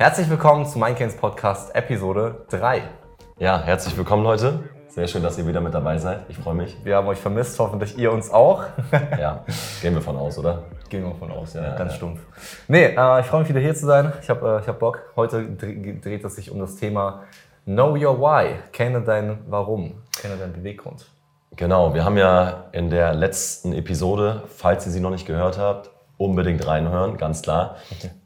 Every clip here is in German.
Herzlich willkommen zu Mindgames Podcast Episode 3. Ja, herzlich willkommen Leute. Sehr schön, dass ihr wieder mit dabei seid. Ich freue mich. Wir haben euch vermisst, hoffentlich ihr uns auch. Ja, gehen wir von aus, oder? Gehen wir von aus, ja, Ja, ganz ja. stumpf. Nee, äh, ich freue mich wieder hier zu sein. Ich habe äh, ich hab Bock. Heute dre- dreht es sich um das Thema Know Your Why. Kenne dein Warum. Kenne deinen Beweggrund. Genau, wir haben ja in der letzten Episode, falls ihr sie noch nicht gehört habt, unbedingt reinhören, ganz klar,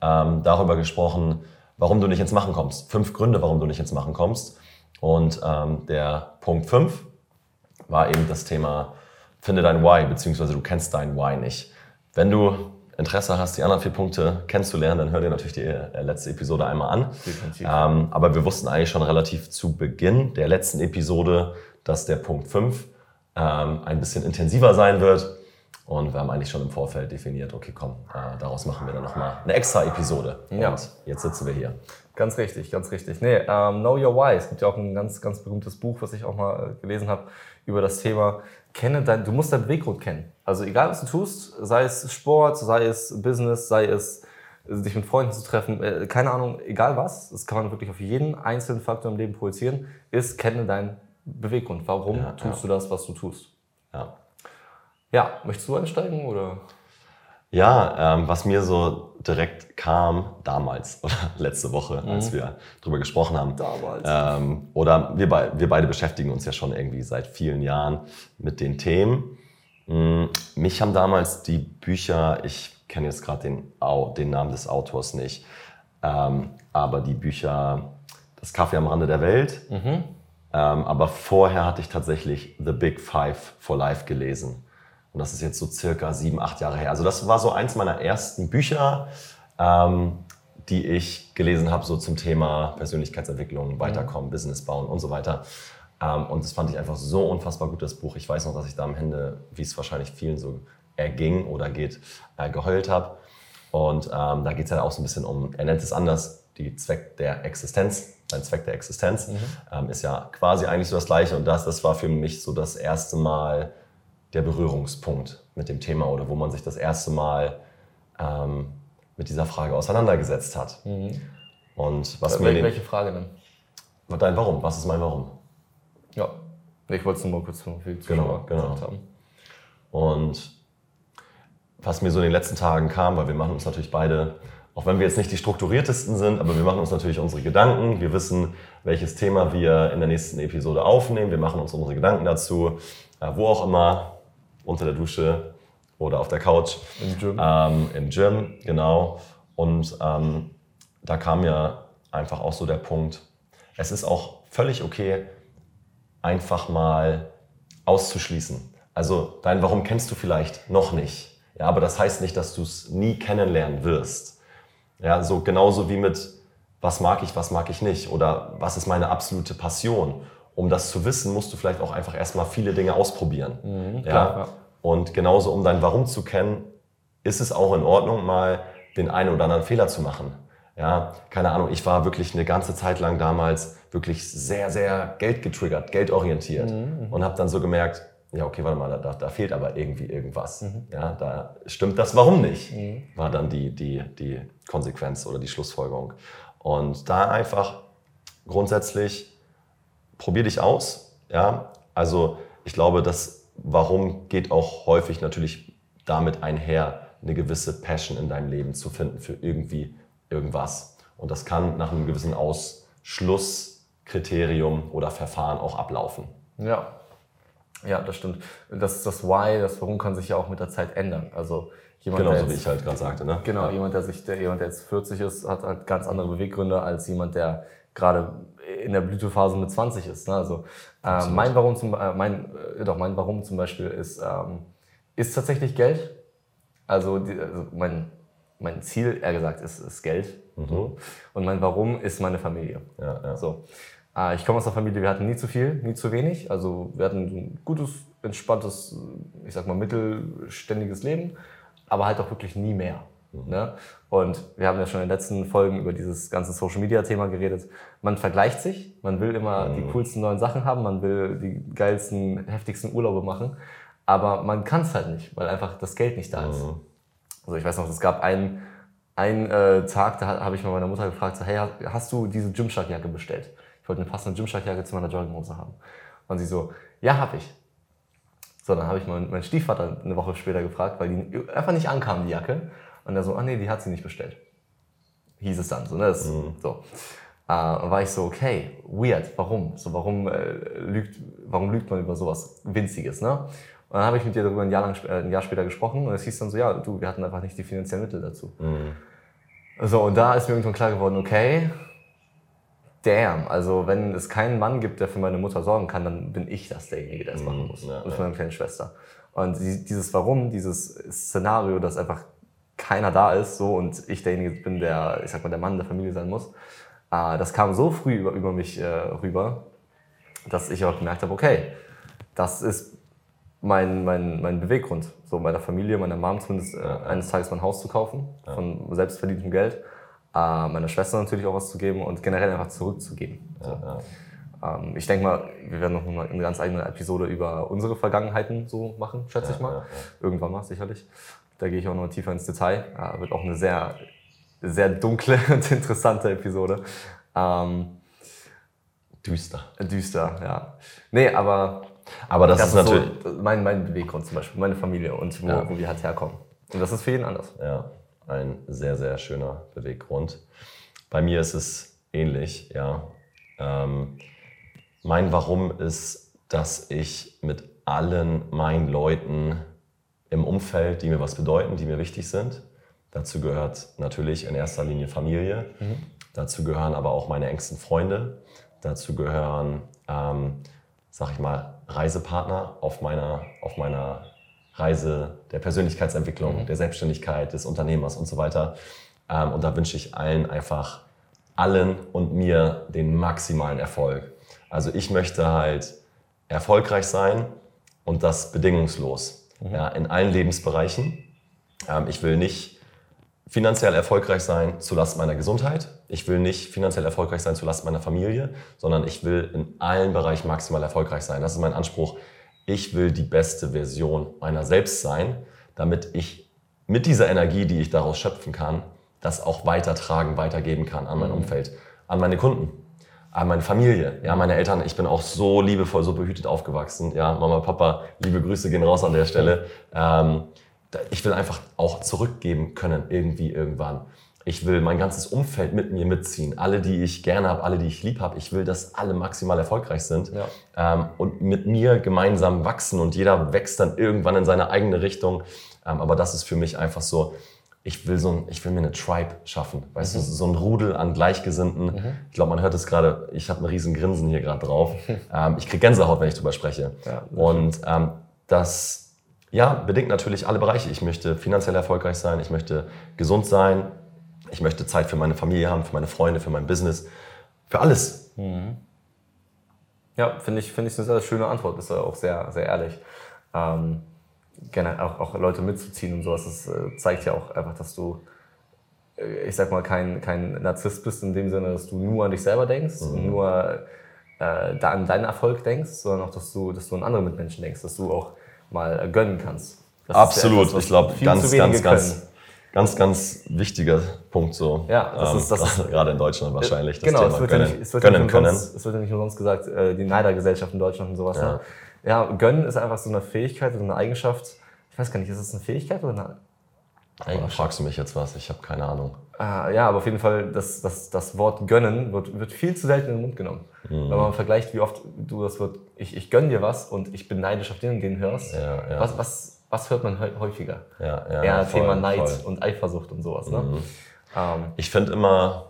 ähm, darüber gesprochen, warum du nicht ins Machen kommst. Fünf Gründe, warum du nicht ins Machen kommst. Und ähm, der Punkt 5 war eben das Thema, finde dein Why, beziehungsweise du kennst dein Why nicht. Wenn du Interesse hast, die anderen vier Punkte kennenzulernen, dann hör dir natürlich die äh, letzte Episode einmal an. Ähm, aber wir wussten eigentlich schon relativ zu Beginn der letzten Episode, dass der Punkt 5 ähm, ein bisschen intensiver sein wird. Und wir haben eigentlich schon im Vorfeld definiert, okay, komm, äh, daraus machen wir dann nochmal eine extra Episode. Ja. Und jetzt sitzen wir hier. Ganz richtig, ganz richtig. Nee, ähm, Know Your Why. Es gibt ja auch ein ganz, ganz berühmtes Buch, was ich auch mal äh, gelesen habe, über das Thema, kenne dein, du musst deinen Beweggrund kennen. Also egal, was du tust, sei es Sport, sei es Business, sei es äh, dich mit Freunden zu treffen, äh, keine Ahnung, egal was, das kann man wirklich auf jeden einzelnen Faktor im Leben projizieren, ist, kenne deinen Beweggrund. Warum Ja, tust du das, was du tust? Ja. Ja, möchtest du einsteigen oder? Ja, ähm, was mir so direkt kam damals oder letzte Woche, als wir drüber gesprochen haben. Damals. Ähm, oder wir, bei, wir beide beschäftigen uns ja schon irgendwie seit vielen Jahren mit den Themen. Mm, Mich haben damals die Bücher, ich kenne jetzt gerade den, Au- den Namen des Autors nicht, ähm, aber die Bücher Das Kaffee am Rande der Welt. Ähm, aber vorher hatte ich tatsächlich The Big Five for Life gelesen. Und das ist jetzt so circa sieben, acht Jahre her. Also das war so eins meiner ersten Bücher, ähm, die ich gelesen habe, so zum Thema Persönlichkeitsentwicklung, Weiterkommen, Business bauen und so weiter. Ähm, und das fand ich einfach so unfassbar gut, das Buch. Ich weiß noch, dass ich da am Ende, wie es wahrscheinlich vielen so erging oder geht, äh, geheult habe. Und ähm, da geht es ja auch so ein bisschen um, er nennt es anders, die Zweck der Existenz. Sein Zweck der Existenz ähm, ist ja quasi eigentlich so das Gleiche. Und das, das war für mich so das erste Mal der Berührungspunkt mit dem Thema oder wo man sich das erste Mal ähm, mit dieser Frage auseinandergesetzt hat. Und was mir Wel in welche Frage denn? den, dein Warum? Was ist mein Warum? Ja, ich wollte es nur mal kurz für die Zuschauer Genau, genau. gesagt haben. Und was mir so in den letzten Tagen kam, weil wir machen uns natürlich beide, auch wenn wir jetzt nicht die strukturiertesten sind, aber wir machen uns natürlich unsere Gedanken. Wir wissen, welches Thema wir in der nächsten Episode aufnehmen. Wir machen uns unsere Gedanken dazu, äh, wo auch immer, unter der Dusche oder auf der Couch. Im Gym. Ähm, Im Gym, genau. Und ähm, da kam ja einfach auch so der Punkt, es ist auch völlig okay, einfach mal auszuschließen. Also dein Warum kennst du vielleicht noch nicht. Ja, aber das heißt nicht, dass du es nie kennenlernen wirst. Ja, so genauso wie mit was mag ich, was mag ich nicht oder was ist meine absolute Passion. Um das zu wissen, musst du vielleicht auch einfach erstmal viele Dinge ausprobieren. ja? Mhm, klar, ja. Und genauso, um dein Warum zu kennen, ist es auch in Ordnung, mal den einen oder anderen Fehler zu machen. Ja, keine Ahnung, ich war wirklich eine ganze Zeit lang damals wirklich sehr, sehr geldgetriggert, geldorientiert und habe dann so gemerkt, ja, okay, warte mal, da, da fehlt aber irgendwie irgendwas. Ja, da stimmt das Warum nicht, war dann die, die, die Konsequenz oder die Schlussfolgerung. Und da einfach grundsätzlich probier dich aus. Ja, also ich glaube, das Warum geht auch häufig natürlich damit einher, eine gewisse Passion in deinem Leben zu finden für irgendwie irgendwas. Und das kann nach einem gewissen Ausschlusskriterium oder Verfahren auch ablaufen. Ja. Ja, das stimmt. Das, das Why, das Warum kann sich ja auch mit der Zeit ändern. Also jemand, Genauso der wie ich halt gerade sagte. Ne? genau, Ja. jemand, der sich, der, jemand, der jetzt 40 ist, hat halt ganz andere Beweggründe als jemand, der gerade in der Blütephase mit 20 ist. Ne? Also äh, mein Warum zum, äh, mein, äh, doch mein Warum zum Beispiel ist, ähm, ist tatsächlich Geld. Also, die, also mein, mein Ziel, eher gesagt, ist, ist Geld. So. Und mein Warum ist meine Familie. Ja, ja. So. Äh, Ich komme aus einer Familie, wir hatten nie zu viel, nie zu wenig. Also wir hatten ein gutes, entspanntes, ich sag mal, mittelständiges Leben, aber halt auch wirklich nie mehr. Ne? Und wir haben ja schon in den letzten Folgen über dieses ganze Social Media Thema geredet. Man vergleicht sich, man will immer die coolsten neuen Sachen haben, man will die geilsten, heftigsten Urlaube machen, aber man kann es halt nicht, weil einfach das Geld nicht da ist. Also ich weiß noch, es gab einen, ein äh, Tag, da habe ich mal meiner Mutter gefragt, so, hey, hast du diese Gymshark-Jacke bestellt? Ich wollte eine passende Gymshark-Jacke zu meiner Jogginghose haben. Und sie so, ja, habe ich. So, dann habe ich meinen, meinen Stiefvater eine Woche später gefragt, weil die einfach nicht ankam, die Jacke. Und er so, ah nee, die hat sie nicht bestellt. Hieß es dann so, ne? Das, mhm. so. Äh, war ich so, okay, weird, warum? So, warum, äh, lügt, warum lügt man über sowas Winziges, ne? Und dann habe ich mit dir darüber ein Jahr, lang, äh, ein Jahr später gesprochen und es hieß dann so, ja, du, wir hatten einfach nicht die finanziellen Mittel dazu. Mhm. So, und da ist mir irgendwann klar geworden, okay, damn, also wenn es keinen Mann gibt, der für meine Mutter sorgen kann, dann bin ich das derjenige, der es machen mhm. muss. Ja, und für meine kleine Schwester. Und dieses Warum, dieses Szenario, dass einfach keiner da ist, so und ich derjenige bin, der, ich sag mal, der Mann der Familie sein muss, äh, das kam so früh über, über mich äh, rüber, dass ich auch gemerkt habe, okay, das ist mein, mein, mein Beweggrund, so meiner Familie, meiner Mom zumindest, äh, eines Tages mein Haus zu kaufen, ja. von selbstverdientem Geld, äh, meiner Schwester natürlich auch was zu geben und generell einfach zurückzugeben. So. Ja, ja. Ähm, ich denke mal, wir werden noch mal eine ganz eigene Episode über unsere Vergangenheiten so machen, schätze ich mal. Irgendwann mal, sicherlich. Da gehe ich auch noch tiefer ins Detail. Äh, wird auch eine sehr, sehr dunkle und interessante Episode. Ähm, düster. Düster, ja. Nee, aber aber das, das ist, natürlich so mein, mein Beweggrund zum Beispiel, meine Familie und wo, ja. wo wir halt herkommen. Und das ist für jeden anders. Ja, ein sehr, sehr schöner Beweggrund. Bei mir ist es ähnlich, ja. Ähm, mein Warum ist, dass ich mit allen meinen Leuten im Umfeld, die mir was bedeuten, die mir wichtig sind, dazu gehört natürlich in erster Linie Familie, mhm. dazu gehören aber auch meine engsten Freunde, dazu gehören, ähm, sag ich mal, Reisepartner auf meiner, auf meiner Reise der Persönlichkeitsentwicklung, mhm. der Selbstständigkeit, des Unternehmers und so weiter. Ähm, und da wünsche ich allen einfach, allen und mir den maximalen Erfolg. Also ich möchte halt erfolgreich sein und das bedingungslos. Mhm. Ja, in allen Lebensbereichen. Ähm, ich will nicht finanziell erfolgreich sein zulasten meiner Gesundheit. Ich will nicht finanziell erfolgreich sein zulasten meiner Familie, sondern ich will in allen Bereichen maximal erfolgreich sein. Das ist mein Anspruch. Ich will die beste Version meiner selbst sein, damit ich mit dieser Energie, die ich daraus schöpfen kann, das auch weitertragen, weitergeben kann an mein mhm. Umfeld, an meine Kunden, an meine Familie, ja, meine Eltern. Ich bin auch so liebevoll, so behütet aufgewachsen. Ja, Mama, Papa, liebe Grüße gehen raus an der Stelle. Ähm, ich will einfach auch zurückgeben können, irgendwie, irgendwann. Ich will mein ganzes Umfeld mit mir mitziehen. Alle, die ich gerne habe, alle, die ich lieb habe. Ich will, dass alle maximal erfolgreich sind ja. ähm, und mit mir gemeinsam wachsen. Und jeder wächst dann irgendwann in seine eigene Richtung. Ähm, aber das ist für mich einfach so, ich will, so ein, ich will mir eine Tribe schaffen. Weißt mhm. du, so ein Rudel an Gleichgesinnten. Mhm. Ich glaube, man hört es gerade, ich habe ein riesen Grinsen hier gerade drauf. ähm, ich kriege Gänsehaut, wenn ich drüber spreche. Ja, und ähm, das ja, bedingt natürlich alle Bereiche. Ich möchte finanziell erfolgreich sein, ich möchte gesund sein, ich möchte Zeit für meine Familie haben, für meine Freunde, für mein Business, für alles. Mhm. Ja, finde ich, finde ich eine sehr schöne Antwort, ist auch sehr, sehr ehrlich. Ähm, gerne auch, auch Leute mitzuziehen und sowas, das äh, zeigt ja auch einfach, dass du, äh, ich sag mal, kein, kein Narzisst bist in dem Sinne, dass du nur an dich selber denkst mhm. und nur äh, da an deinen Erfolg denkst, sondern auch, dass du, dass du an andere Mitmenschen denkst, dass du auch mal gönnen kannst. Das Absolut, etwas, ich glaube, ganz, ganz, ganz, ganz, ganz wichtiger Punkt so. Ja, das ähm, ist das gerade in Deutschland wahrscheinlich. Das genau, Thema es wird, gönnen, ja nicht, es wird gönnen ja können. es wird ja nicht umsonst gesagt, äh, die Neidergesellschaft in Deutschland und sowas. Ja. Ja, gönnen ist einfach so eine Fähigkeit, so eine Eigenschaft. Ich weiß gar nicht, ist es eine Fähigkeit oder eine Eigenschaft? fragst du mich jetzt was? Ich habe keine Ahnung. Ah, ja, aber auf jeden Fall, das, das, das Wort gönnen wird, wird viel zu selten in den Mund genommen. Mhm. Wenn man vergleicht, wie oft du das Wort, ich, ich gönn dir was und ich bin neidisch auf den und den hörst. Ja, ja. Was, was, was hört man häufiger? Ja, ja, Eher voll, Thema Neid voll. und Eifersucht und sowas. Ne? Mhm. Ähm. Ich finde immer,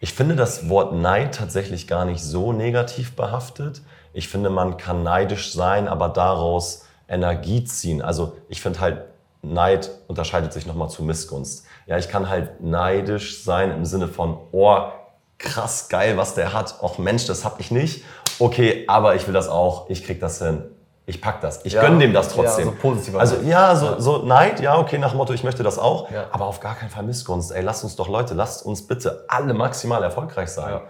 ich finde das Wort Neid tatsächlich gar nicht so negativ behaftet. Ich finde, man kann neidisch sein, aber daraus Energie ziehen. Also ich finde halt, Neid unterscheidet sich nochmal zu Missgunst. Ja, ich kann halt neidisch sein im Sinne von, oh, krass geil, was der hat. Och Mensch, das hab ich nicht. Okay, aber ich will das auch. Ich krieg das hin. Ich pack das. Ich ja, gönn dem das trotzdem. Ja, so positiv. Also ja, so, so Neid, ja, okay, nach dem Motto, ich möchte das auch. Ja. Aber auf gar keinen Fall Missgunst. Ey, lasst uns doch Leute, lasst uns bitte alle maximal erfolgreich sein. Ja.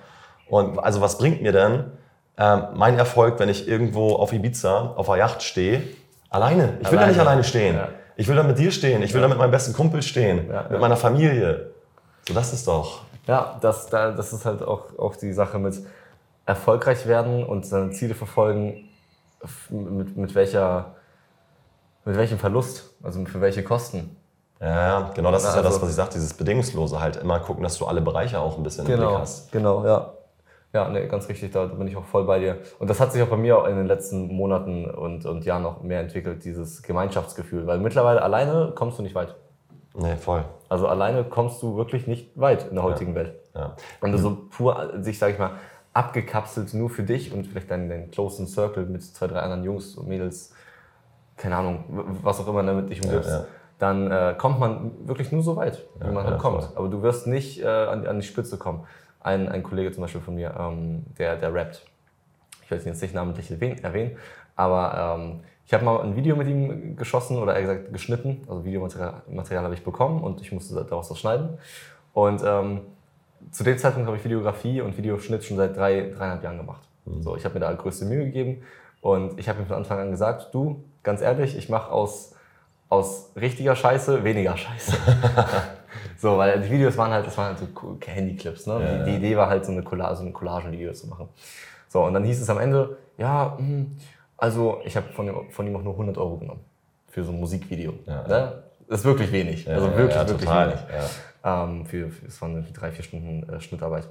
Und also was bringt mir denn ähm, mein Erfolg, wenn ich irgendwo auf Ibiza auf einer Yacht stehe? Alleine. Ich will alleine. ja nicht alleine stehen. Ich will da mit dir stehen. Ich will da mit meinem besten Kumpel stehen. Ja, mit ja. meiner Familie. So, das ist doch. Ja, das, da, das ist halt auch, auch die Sache mit erfolgreich werden und seine Ziele verfolgen, mit, mit, welcher, mit welchem Verlust, also für welche Kosten. Ja, ja, genau das ist ja das, also- was ich sage, dieses Bedingungslose. Halt immer gucken, dass du alle Bereiche auch ein bisschen im Blick Genau, hast. genau, ja. Ja, nee, ganz richtig, da bin ich auch voll bei dir. Und das hat sich auch bei mir auch in den letzten Monaten und, und Jahren noch mehr entwickelt, dieses Gemeinschaftsgefühl. Weil mittlerweile alleine kommst du nicht weit. Nee, voll. Also alleine kommst du wirklich nicht weit in der heutigen Welt. Ja. Wenn du so pur sich, sag ich mal, abgekapselt nur für dich und vielleicht deinen, deinen closen Circle mit zwei, drei anderen Jungs und Mädels, keine Ahnung, was auch immer damit dich umgibst, ja. dann äh, kommt man wirklich nur so weit, wie man halt ja, kommt. voll. Aber du wirst nicht äh, an, an die Spitze kommen. Ein, ein Kollege zum Beispiel von mir, ähm, der, der rappt, ich will ihn jetzt nicht namentlich erwähnen, aber ähm, ich habe mal ein Video mit ihm geschossen oder eher gesagt geschnitten. Also Videomaterial Material habe ich bekommen und ich musste daraus was schneiden. Und ähm, zu dem Zeitpunkt habe ich Videografie und Videoschnitt schon seit drei, dreieinhalb Jahren gemacht. So, ich habe mir da größte Mühe gegeben und ich habe ihm von Anfang an gesagt, du, ganz ehrlich, ich mache aus, aus richtiger Scheiße weniger Scheiße. so, weil die Videos waren halt, das waren halt so Handyclips. Ne? Ja, die, die Idee war halt so eine, Colla so eine Collagenvideo zu machen. So, und dann hieß es am Ende, ja, hm, also ich habe von, ihm- von ihm auch nur 100 Euro genommen für so ein Musikvideo. Ja. Ne? Das ist wirklich wenig. also wirklich, wirklich total. wenig. Ähm, für, für, es waren drei, vier Stunden äh, Schnittarbeit.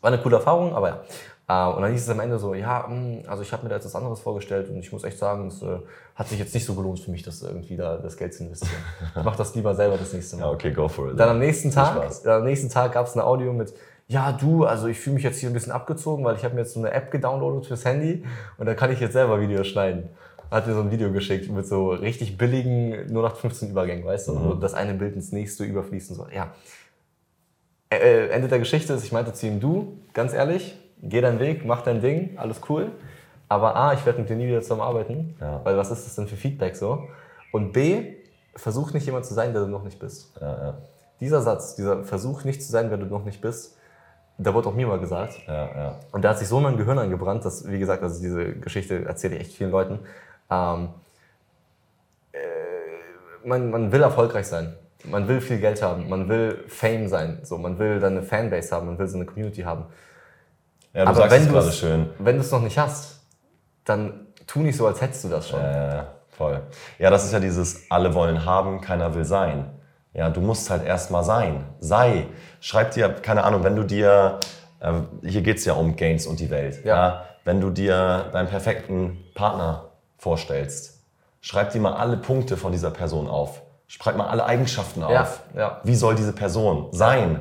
War eine coole Erfahrung, aber ja. Äh, und dann hieß es am Ende so, ja, mh, also ich habe mir da jetzt was anderes vorgestellt und ich muss echt sagen, es äh, hat sich jetzt nicht so gelohnt für mich, das irgendwie da das Geld zu investieren. Ich mache das lieber selber das nächste Mal. ja, okay, go for it. Dann am nächsten Tag, Spaß. dann am nächsten Tag gab es ein Audio mit, ja du, also ich fühle mich jetzt hier ein bisschen abgezogen, weil ich habe mir jetzt so eine App gedownloadet fürs Handy und da kann ich jetzt selber Videos schneiden. Hat mir so ein Video geschickt mit so richtig billigen 0815 Übergängen, weißt du, wo das eine Bild ins nächste überfließt und so. Ja. Äh, Ende der Geschichte ist, ich meinte zu ihm, du, ganz ehrlich, geh deinen Weg, mach dein Ding, alles cool. Aber A, ich werde mit dir nie wieder zusammenarbeiten, Ja. weil was ist das denn für Feedback so? Und B, versuch nicht jemand zu sein, der du noch nicht bist. Ja, ja, Dieser Satz, dieser Versuch nicht zu sein, wer du noch nicht bist, da wurde auch mir mal gesagt. Und da hat sich so in mein Gehirn angebrannt, dass, wie gesagt, also diese Geschichte erzähle ich echt vielen Leuten. Ähm, äh, man, man will erfolgreich sein. Man will viel Geld haben. Man will Fame sein. So, man will dann eine Fanbase haben. Man will so eine Community haben. Ja, du Aber sagst wenn es du gerade es- schön. Wenn du es noch nicht hast, dann tu nicht so, als hättest du das schon. Ja, ja, voll. Ja, das ist ja dieses, alle wollen haben, keiner will sein. Ja, du musst halt erstmal sein. Sei. Schreib dir, keine Ahnung, wenn du dir, äh, hier geht's ja um Gains und die Welt. Ja. Wenn du dir deinen perfekten Partner vorstellst, schreib dir mal alle Punkte von dieser Person auf. Schreib mal alle Eigenschaften auf. Ja, ja. Wie soll diese Person sein?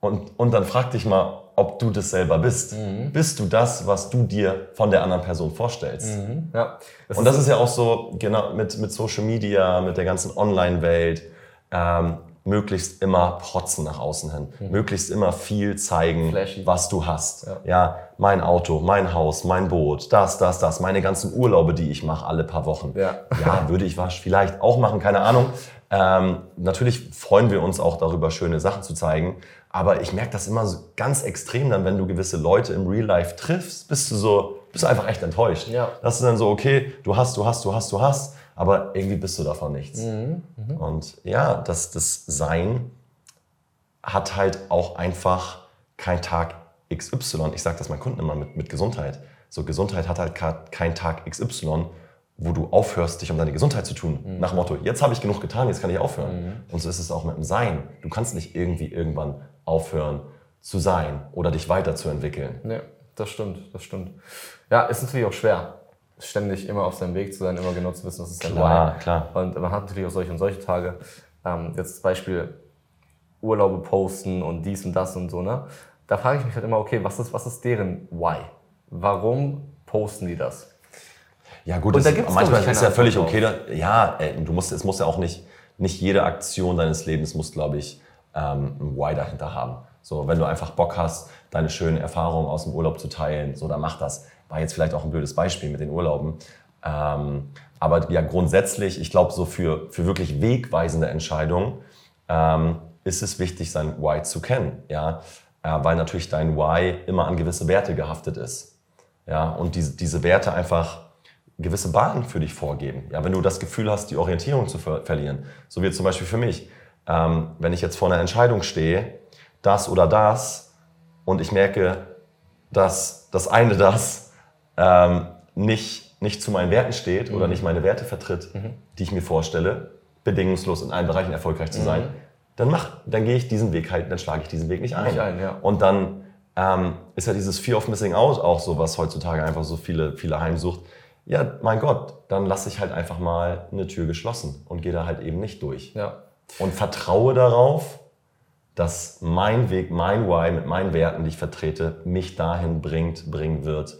Und, und dann frag dich mal, ob du das selber bist. Mhm. Bist du das, was du dir von der anderen Person vorstellst? Ja. Das Und das ist ja auch so, genau, mit, mit Social Media, mit der ganzen Online-Welt, ähm, möglichst immer protzen nach außen hin. Möglichst immer viel zeigen, Mhm. Flashy. was du hast. Ja. mein Auto, mein Haus, mein Boot, das, das, das, meine ganzen Urlaube, die ich mache alle paar Wochen. Ja. ja, würde ich was vielleicht auch machen, keine Ahnung. Ähm, natürlich freuen wir uns auch darüber, schöne Sachen zu zeigen. Aber ich merke das immer so ganz extrem dann, wenn du gewisse Leute im Real Life triffst, bist du so, bist du einfach echt enttäuscht. Ja. Das ist dann so, okay, du hast, du hast, du hast, du hast, aber irgendwie bist du davon nichts. Und ja, das, das Sein hat halt auch einfach kein Tag XY. Ich sage das meinen Kunden immer mit, mit Gesundheit. So, Gesundheit hat halt kein Tag XY, wo du aufhörst, dich um deine Gesundheit zu tun. Nach dem Motto, jetzt habe ich genug getan, jetzt kann ich aufhören. Und so ist es auch mit dem Sein. Du kannst nicht irgendwie irgendwann aufhören zu sein oder dich weiterzuentwickeln. Nee, das stimmt, das stimmt. Ja, ist natürlich auch schwer, ständig immer auf seinem Weg zu sein, immer genau zu wissen, was ist Klar, Why. klar. Und man hat natürlich auch solche und solche Tage. Ähm, jetzt das Beispiel Urlaube posten und dies und das und so, ne? Da frage ich mich halt immer, okay, was ist, was ist deren Why? Warum posten die das? Ja gut, Und es, da gibt's, manchmal ist keine ja völlig okay. Da, ja, ey, du musst, es muss ja auch nicht, nicht jede Aktion deines Lebens muss, glaube ich, ähm, ein Why dahinter haben. So, wenn du einfach Bock hast, deine schönen Erfahrungen aus dem Urlaub zu teilen, so, dann mach das. War jetzt vielleicht auch ein blödes Beispiel mit den Urlauben. Ähm, aber ja, grundsätzlich, ich glaube, so für, für wirklich wegweisende Entscheidungen ähm, ist es wichtig, sein Why zu kennen. Ja? Äh, weil natürlich dein Why immer an gewisse Werte gehaftet ist. Ja? Und diese, diese Werte einfach gewisse Bahnen für dich vorgeben. Ja, wenn du das Gefühl hast, die Orientierung zu ver verlieren, so wie zum Beispiel für mich, ähm, wenn ich jetzt vor einer Entscheidung stehe, das oder das, und ich merke, dass das eine das ähm, nicht, nicht zu meinen Werten steht mhm. oder nicht meine Werte vertritt, mhm. die ich mir vorstelle, bedingungslos in allen Bereichen erfolgreich zu sein, mhm. dann, mach, dann gehe ich diesen Weg halt, dann schlage ich diesen Weg nicht ein. Nicht ein ja. Und dann ähm, ist ja dieses Fear of Missing Out auch so, was heutzutage einfach so viele, viele heimsucht. Ja, mein Gott, dann lasse ich halt einfach mal eine Tür geschlossen und gehe da halt eben nicht durch. Ja. Und vertraue darauf, dass mein Weg, mein Why mit meinen Werten, die ich vertrete, mich dahin bringt, bringen wird,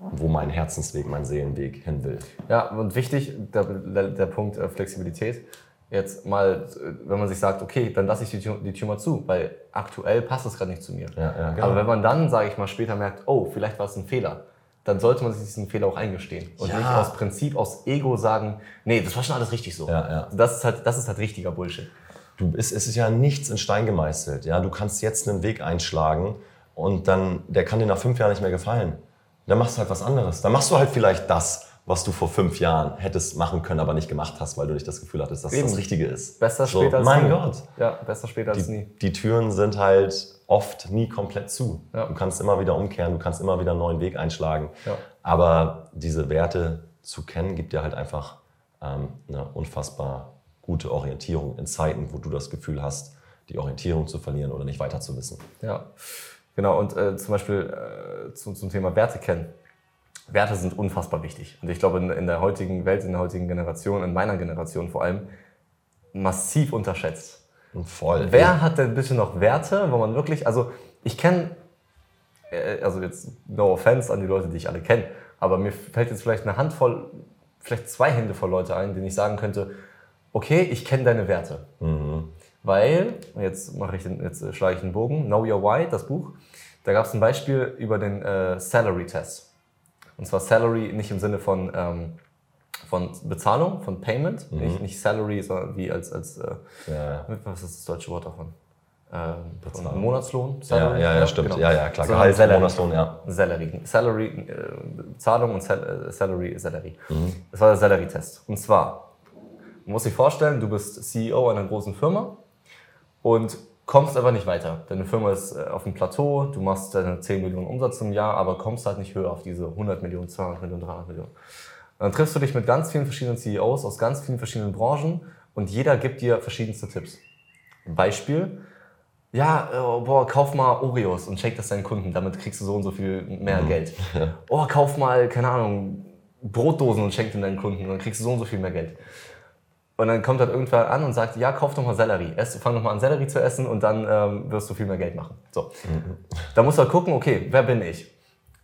wo mein Herzensweg, mein Seelenweg hin will. Ja, und wichtig, der, der, der Punkt äh, Flexibilität. Jetzt mal, wenn man sich sagt, okay, dann lasse ich die Tür, die Tür mal zu, weil aktuell passt es gerade nicht zu mir. Ja, ja, genau. Aber wenn man dann, sage ich mal, später merkt, oh, vielleicht war es ein Fehler, dann sollte man sich diesen Fehler auch eingestehen und ja. nicht aus Prinzip, aus Ego sagen, nee, das war schon alles richtig so. Ja, ja. Das, ist halt, das ist halt richtiger Bullshit. Du, es, es ist ja nichts in Stein gemeißelt. Ja? Du kannst jetzt einen Weg einschlagen und dann, der kann dir nach fünf Jahren nicht mehr gefallen. Dann machst du halt was anderes. Dann machst du halt vielleicht das, was du vor fünf Jahren hättest machen können, aber nicht gemacht hast, weil du nicht das Gefühl hattest, dass Eben. das Richtige ist. Besser so, später als mein nie. Mein Gott. Ja, besser später als die, nie. Die Türen sind halt oft nie komplett zu. Ja. Du kannst immer wieder umkehren, du kannst immer wieder einen neuen Weg einschlagen. Ja. Aber diese Werte zu kennen, gibt dir halt einfach ähm, eine unfassbar gute Orientierung in Zeiten, wo du das Gefühl hast, die Orientierung zu verlieren oder nicht weiter zu wissen. Ja, genau. Und äh, zum Beispiel äh, zum, zum Thema Werte kennen. Werte sind unfassbar wichtig. Und ich glaube, in, in der heutigen Welt, in der heutigen Generation, in meiner Generation vor allem, massiv unterschätzt. Voll. Wer hat denn bitte noch Werte, wo man wirklich, also ich kenne, äh, also jetzt no offense an die Leute, die ich alle kenne, aber mir fällt jetzt vielleicht eine Handvoll, vielleicht zwei Hände voll Leute ein, denen ich sagen könnte, okay, ich kenne deine Werte. Mhm. Weil, jetzt, mache ich den, jetzt schlage ich den Bogen, Know Your Why, das Buch, da gab es ein Beispiel über den äh, Salary-Test. Und zwar Salary nicht im Sinne von, ähm, von Bezahlung, von Payment, mhm. nicht, nicht Salary, sondern wie als, als äh, ja. was ist das deutsche Wort davon? Ähm, Monatslohn, Salary. Ja, ja, ja stimmt. Genau. Ja, ja, klar. So Gehalt, Salary. Monatslohn, ja. Salary. Salary, äh, Bezahlung und Sal äh, Salary, Salary. Mhm. Das war der Salary-Test. Und zwar, man muss sich vorstellen, du bist CEO einer großen Firma und kommst aber nicht weiter. Deine Firma ist äh, auf dem Plateau, du machst deine 10 Millionen Umsatz im Jahr, aber kommst halt nicht höher auf diese 100 Millionen, 200 Millionen, 300 Millionen. Und dann triffst du dich mit ganz vielen verschiedenen CEOs aus ganz vielen verschiedenen Branchen und jeder gibt dir verschiedenste Tipps. Beispiel, ja, oh, boah, kauf mal Oreos und schenk das deinen Kunden, damit kriegst du so und so viel mehr mhm. Geld. Oh, kauf mal, keine Ahnung, Brotdosen und schenk den deinen Kunden, dann kriegst du so und so viel mehr Geld. Und dann kommt halt irgendwer an und sagt, ja, kauf doch mal Sellerie. Ess, fang doch mal an, Sellerie zu essen und dann ähm, wirst du viel mehr Geld machen. So. Mhm. Da musst du halt gucken, okay, wer bin ich?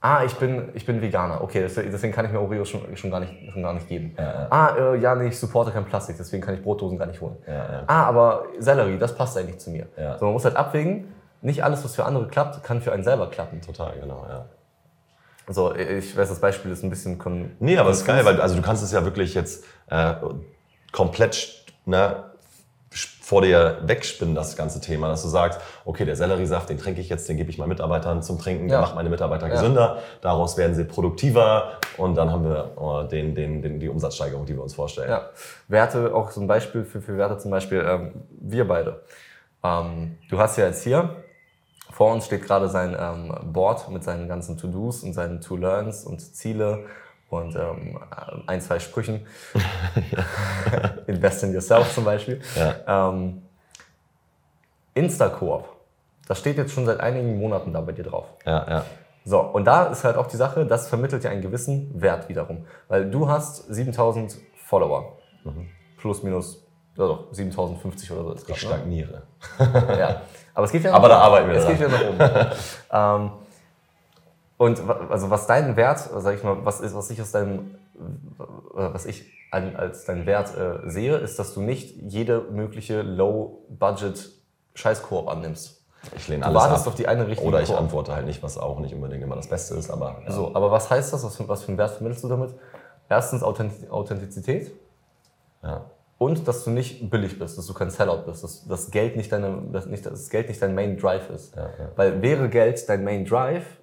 Ah, ich bin, ich bin Veganer. Okay, deswegen kann ich mir Oreos schon, schon, gar, nicht, schon gar nicht geben. Ja, ja. Ah, äh, ja, nee, ich supporte kein Plastik, deswegen kann ich Brotdosen gar nicht holen. Ja, ah, aber Sellerie, das passt eigentlich zu mir. So, man muss halt abwägen, nicht alles, was für andere klappt, kann für einen selber klappen. Total, genau, ja. So, ich weiß, das Beispiel ist ein bisschen... Nee, aber es ist geil, weil also du kannst es ja wirklich jetzt äh, komplett ne, vor dir wegspinnen, das ganze Thema, dass du sagst, okay, der Selleriesaft, den trinke ich jetzt, den gebe ich meinen Mitarbeitern zum Trinken, ja. der macht meine Mitarbeiter gesünder, daraus werden sie produktiver und dann haben wir oh, den, den, den, die Umsatzsteigerung, die wir uns vorstellen. Ja. Werte, auch so ein Beispiel für, für Werte zum Beispiel, ähm, wir beide. Ähm, du hast ja jetzt hier, vor uns steht gerade sein ähm, Board mit seinen ganzen To-Dos und seinen To-Learns und Ziele und ähm, ein, zwei Sprüchen. Invest in yourself zum Beispiel. Ja. Ähm, Instacoop, das steht jetzt schon seit einigen Monaten da bei dir drauf. Ja, ja. So, und da ist halt auch die Sache, das vermittelt ja einen gewissen Wert wiederum. Weil du hast 7000 Follower. Mhm. Plus, minus, also 7050 oder so ist Ich grad, ne? stagniere. Ne? ja. Aber es geht ja nach Aber da arbeiten wir Es geht ja nach oben. ähm, und also was dein Wert, sag ich mal, was ist, was ich aus deinem, was ich als deinen Wert äh, sehe, ist, dass du nicht jede mögliche Low-Budget Scheißkoop annimmst. Ich lehne du alles wartest ab. auf die eine richtige Oder ich antworte halt nicht, was auch nicht unbedingt immer das Beste ist, aber. Ja. So, aber was heißt das? Was für, was für einen Wert vermittelst du damit? Erstens Authentizität. Ja. Und dass du nicht billig bist, dass du kein Sellout bist, dass das Geld nicht, deine, dass nicht, das Geld nicht dein Main Drive ist. Ja. Weil wäre Geld dein Main Drive,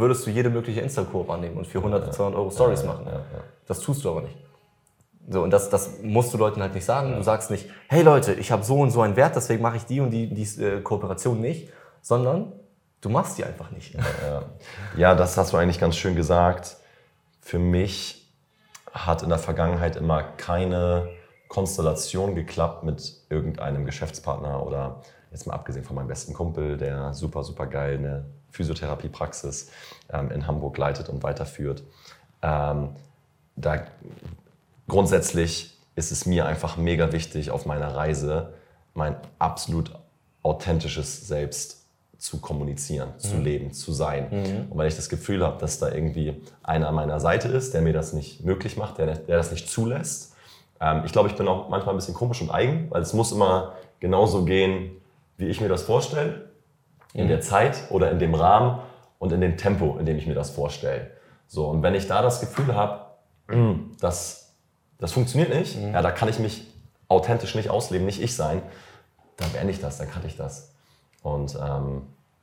würdest du jede mögliche Insta-Koop annehmen und für 100, 200 Euro Stories machen. Das tust du aber nicht. So, und das, das musst du Leuten halt nicht sagen. Du sagst nicht, hey Leute, ich habe so und so einen Wert, deswegen mache ich die und die, die äh, Kooperation nicht, sondern du machst die einfach nicht. Ja, ja. ja, das hast du eigentlich ganz schön gesagt. Für mich hat in der Vergangenheit immer keine Konstellation geklappt mit irgendeinem Geschäftspartner oder jetzt mal abgesehen von meinem besten Kumpel, der super, super geil eine Physiotherapiepraxis ähm, in Hamburg leitet und weiterführt. Ähm, da grundsätzlich ist es mir einfach mega wichtig, auf meiner Reise mein absolut authentisches Selbst zu kommunizieren, mhm. zu leben, zu sein. Mhm. Und wenn ich das Gefühl habe, dass da irgendwie einer an meiner Seite ist, der mir das nicht möglich macht, der, der das nicht zulässt, ähm, ich glaube, ich bin auch manchmal ein bisschen komisch und eigen, weil es muss immer genauso gehen, wie ich mir das vorstelle, in mhm. der Zeit oder in dem Rahmen und in dem Tempo, in dem ich mir das vorstelle. So, und wenn ich da das Gefühl habe, dass das funktioniert nicht, mhm. ja, da kann ich mich authentisch nicht ausleben, nicht ich sein, dann beende ich das, dann kann ich das. Und ähm,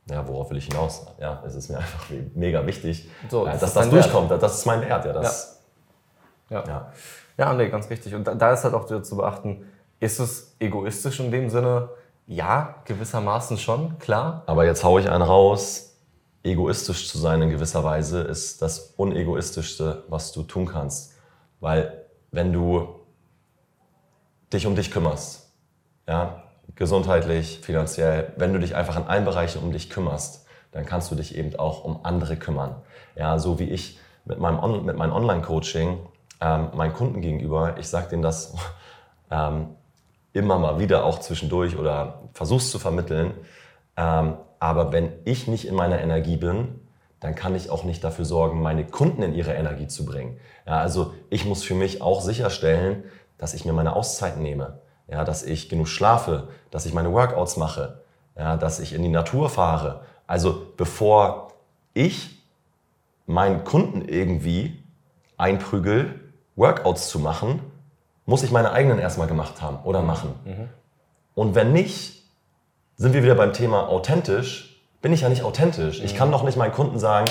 ja, worauf will ich hinaus? Ja, es ist mir einfach mega wichtig, so, das dass das durchkommt. Wert. Das ist mein Wert. Ja, das, ja. ja. ja. ja nee, ganz richtig. Und da, da ist halt auch zu beachten, ist es egoistisch in dem Sinne? Ja, gewissermaßen schon, klar. Aber jetzt haue ich einen raus. Egoistisch zu sein in gewisser Weise ist das unegoistischste, was du tun kannst. Weil wenn du dich um dich kümmerst, ja, gesundheitlich, finanziell, wenn du dich einfach in allen Bereichen um dich kümmerst, dann kannst du dich eben auch um andere kümmern. Ja, so wie ich mit meinem, On meinem Online-Coaching ähm, meinen Kunden gegenüber, ich sage denen das ähm, immer mal wieder auch zwischendurch oder versuch's zu vermitteln. Ähm, aber wenn ich nicht in meiner Energie bin, dann kann ich auch nicht dafür sorgen, meine Kunden in ihre Energie zu bringen. Ja, also ich muss für mich auch sicherstellen, dass ich mir meine Auszeiten nehme, ja, dass ich genug schlafe, dass ich meine Workouts mache, ja, dass ich in die Natur fahre. Also bevor ich meinen Kunden irgendwie einprügel, Workouts zu machen, muss ich meine eigenen erstmal gemacht haben oder machen. Mhm. Und wenn nicht, sind wir wieder beim Thema authentisch, bin ich ja nicht authentisch. Mhm. Ich kann doch nicht meinen Kunden sagen,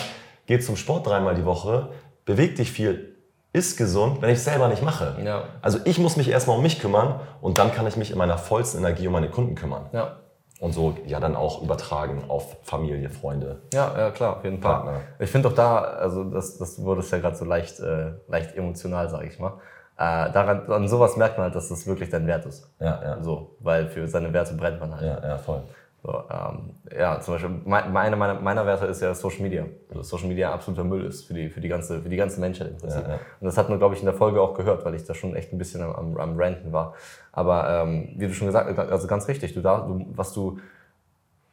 geh zum Sport dreimal die Woche, beweg dich viel, ist gesund, wenn ich es selber nicht mache. Ja. Also ich muss mich erstmal um mich kümmern und dann kann ich mich in meiner vollsten Energie um meine Kunden kümmern. Ja. Und so ja dann auch übertragen auf Familie, Freunde. Ja, ja klar, auf jeden Fall. Partner. Ich finde auch da, also das, das wurde es ja gerade so leicht, äh, leicht emotional, sage ich mal. Äh, daran, an sowas merkt man halt, dass das wirklich dein Wert ist. Ja, ja. So, weil für seine Werte brennt man halt. Ja, ja, voll. So, ähm, ja, zum Beispiel meine, meine, meiner Werte ist ja Social Media. Also Social Media absoluter Müll ist für die, für die, ganze, für die ganze Menschheit im Prinzip. Ja, ja. Und das hat man, glaube ich, in der Folge auch gehört, weil ich da schon echt ein bisschen am, am, am Ranten war. Aber ähm, wie du schon gesagt hast, also ganz richtig, du da, du, was du,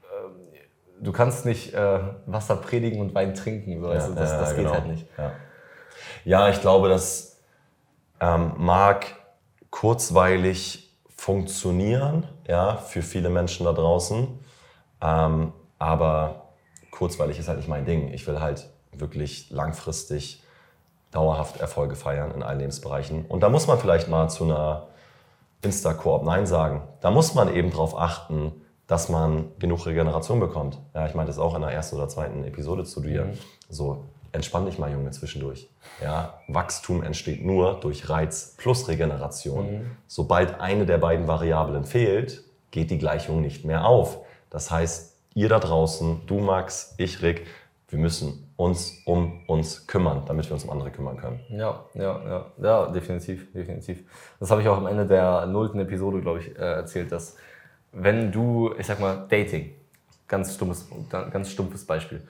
äh, du kannst nicht äh, Wasser predigen und Wein trinken. So, also das, das geht genau. halt nicht. Ja, ich glaube, das ähm, mag kurzweilig funktionieren, ja, für viele Menschen da draußen. Ähm, aber kurzweilig ist halt nicht mein Ding. Ich will halt wirklich langfristig dauerhaft Erfolge feiern in allen Lebensbereichen. Und da muss man vielleicht mal zu einer Insta-Koop Nein sagen. Da muss man eben darauf achten, dass man genug Regeneration bekommt. Ja, ich meine das auch in der ersten oder zweiten Episode zu dir. Mhm. So, entspann dich mal, Junge, zwischendurch. Ja, Wachstum entsteht nur durch Reiz plus Regeneration. Mhm. Sobald eine der beiden Variablen fehlt, geht die Gleichung nicht mehr auf. Das heißt, ihr da draußen, du Max, ich Rick, wir müssen uns um uns kümmern, damit wir uns um andere kümmern können. Ja, ja, ja, ja, definitiv, definitiv. Das habe ich auch am Ende der nullten Episode, glaube ich, äh, erzählt, dass wenn du, ich sag mal, Dating, ganz stumpfes, ganz stumpfes Beispiel,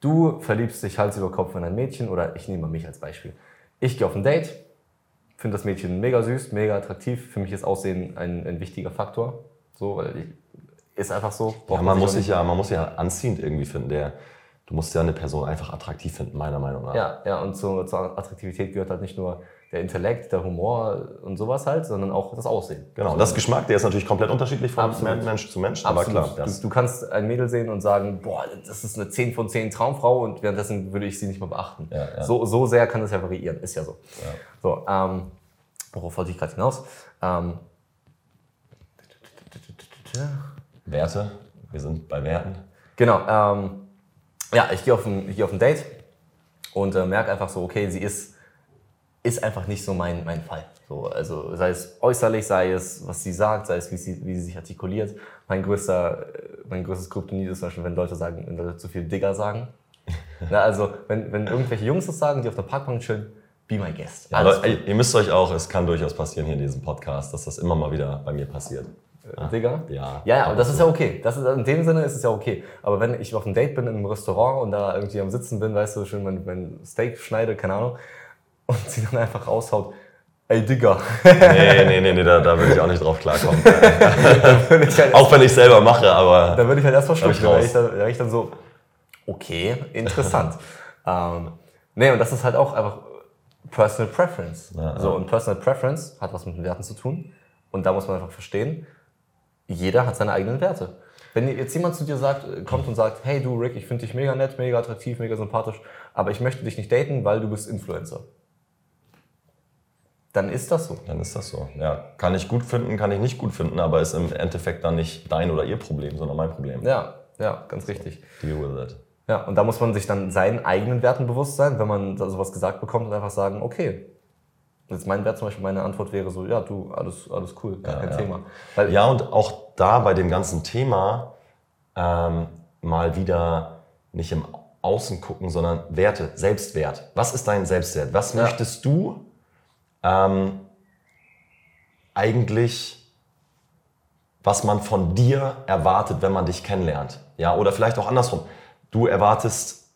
Du verliebst dich Hals über Kopf in ein Mädchen oder ich nehme mal mich als Beispiel. Ich gehe auf ein Date, finde das Mädchen mega süß, mega attraktiv. Für mich ist Aussehen ein, ein wichtiger Faktor. So, weil ich, ist einfach so. Ja, man, muss sich ja, man muss ja anziehend irgendwie finden. Der, du musst ja eine Person einfach attraktiv finden, meiner Meinung nach. Ja, ja und zur, zur Attraktivität gehört halt nicht nur der Intellekt, der Humor und sowas halt, sondern auch das Aussehen. Genau, das Geschmack, der ist natürlich komplett unterschiedlich von Absolut. Mensch zu Mensch, aber klar. Du, du, kannst ein Mädel sehen und sagen, boah, das ist eine 10 von 10 Traumfrau und währenddessen würde ich sie nicht mal beachten. Ja, ja. So, so sehr kann das ja variieren, ist ja so. Ja. So, ähm, worauf wollte ich gerade hinaus? Ähm, Werte, wir sind bei Werten. Genau, ähm, ja, ich gehe auf, ein, ich geh auf ein Date und äh, merke einfach so, okay, sie ist, ist einfach nicht so mein, mein Fall. So, also sei es äußerlich, sei es, was sie sagt, sei es, wie sie, wie sie sich artikuliert. Mein, größter, mein größtes Kryptonit ist zum Beispiel, wenn Leute sagen, wenn Leute zu viel Digger sagen. Na, also, wenn, wenn irgendwelche Jungs das sagen, die auf der Parkbank chillen, be my guest. Ja, aber, ihr müsst euch auch, es kann durchaus passieren hier in diesem Podcast, dass das immer mal wieder bei mir passiert. Ja. Digga? Ja. Ja, ja, aber das ist ja okay. Das ist, in dem Sinne ist es ja okay. Aber wenn ich auf einem Date bin in einem Restaurant und da irgendwie am Sitzen bin, weißt du, schön mein, mein Steak schneide, keine Ahnung, und sie dann einfach raushaut, ey Digga. Nee, nee, nee, nee da, da würde ich auch nicht drauf klarkommen. halt auch wenn ich selber mache, aber. Da würde ich halt erstmal schlucken. Da wäre ich, dann, so, okay, interessant. ähm, nee, und das ist halt auch einfach Personal Preference. Ja, so, und Personal Preference hat was mit den Werten zu tun. Und da muss man einfach verstehen, jeder hat seine eigenen Werte. Wenn jetzt jemand zu dir sagt, kommt und sagt, hey du Rick, ich finde dich mega nett, mega attraktiv, mega sympathisch, aber ich möchte dich nicht daten, weil du bist Influencer. Dann ist das so. Dann ist das so. Ja, kann ich gut finden, kann ich nicht gut finden, aber ist im Endeffekt dann nicht dein oder ihr Problem, sondern mein Problem. Ja, ja, ganz richtig. Deal with it. Ja, und da muss man sich dann seinen eigenen Werten bewusst sein, wenn man sowas gesagt bekommt und einfach sagen, okay, Jetzt mein Wert zum Beispiel, meine Antwort wäre so, ja, du, alles, alles cool, gar ja, kein ja. Thema. Weil ja, und auch da bei dem ganzen Thema ähm, mal wieder nicht im Außen gucken, sondern Werte, Selbstwert. Was ist dein Selbstwert? Was ja. möchtest du ähm, eigentlich, was man von dir erwartet, wenn man dich kennenlernt? Ja, oder vielleicht auch andersrum. Du erwartest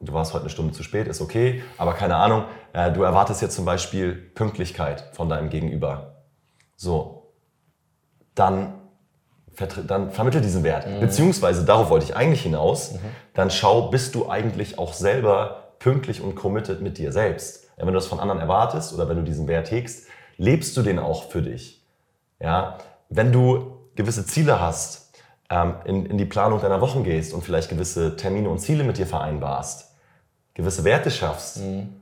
du warst heute eine Stunde zu spät, ist okay, aber keine Ahnung, äh, du erwartest jetzt zum Beispiel Pünktlichkeit von deinem Gegenüber. So, dann, dann vermittel diesen Wert. Mhm. Beziehungsweise, darauf wollte ich eigentlich hinaus, mhm. dann schau, bist du eigentlich auch selber pünktlich und committed mit dir selbst. Wenn du das von anderen erwartest oder wenn du diesen Wert hegst, lebst du den auch für dich. Ja, wenn du gewisse Ziele hast, ähm, in, in die Planung deiner Wochen gehst und vielleicht gewisse Termine und Ziele mit dir vereinbarst, gewisse Werte schaffst, mhm.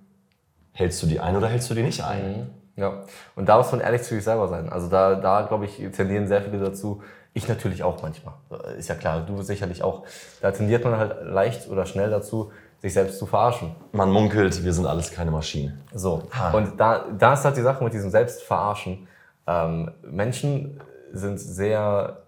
hältst du die ein oder hältst du die nicht ein? Mhm. Ja, und da muss man ehrlich zu sich selber sein. Also da, da glaube ich, tendieren sehr viele dazu. Ich natürlich auch manchmal. Ist ja klar, du sicherlich auch. Da tendiert man halt leicht oder schnell dazu, sich selbst zu verarschen. Man munkelt, wir sind alles keine Maschinen. So. Ha. Und da, da ist halt die Sache mit diesem Selbstverarschen. Ähm, Menschen sind sehr,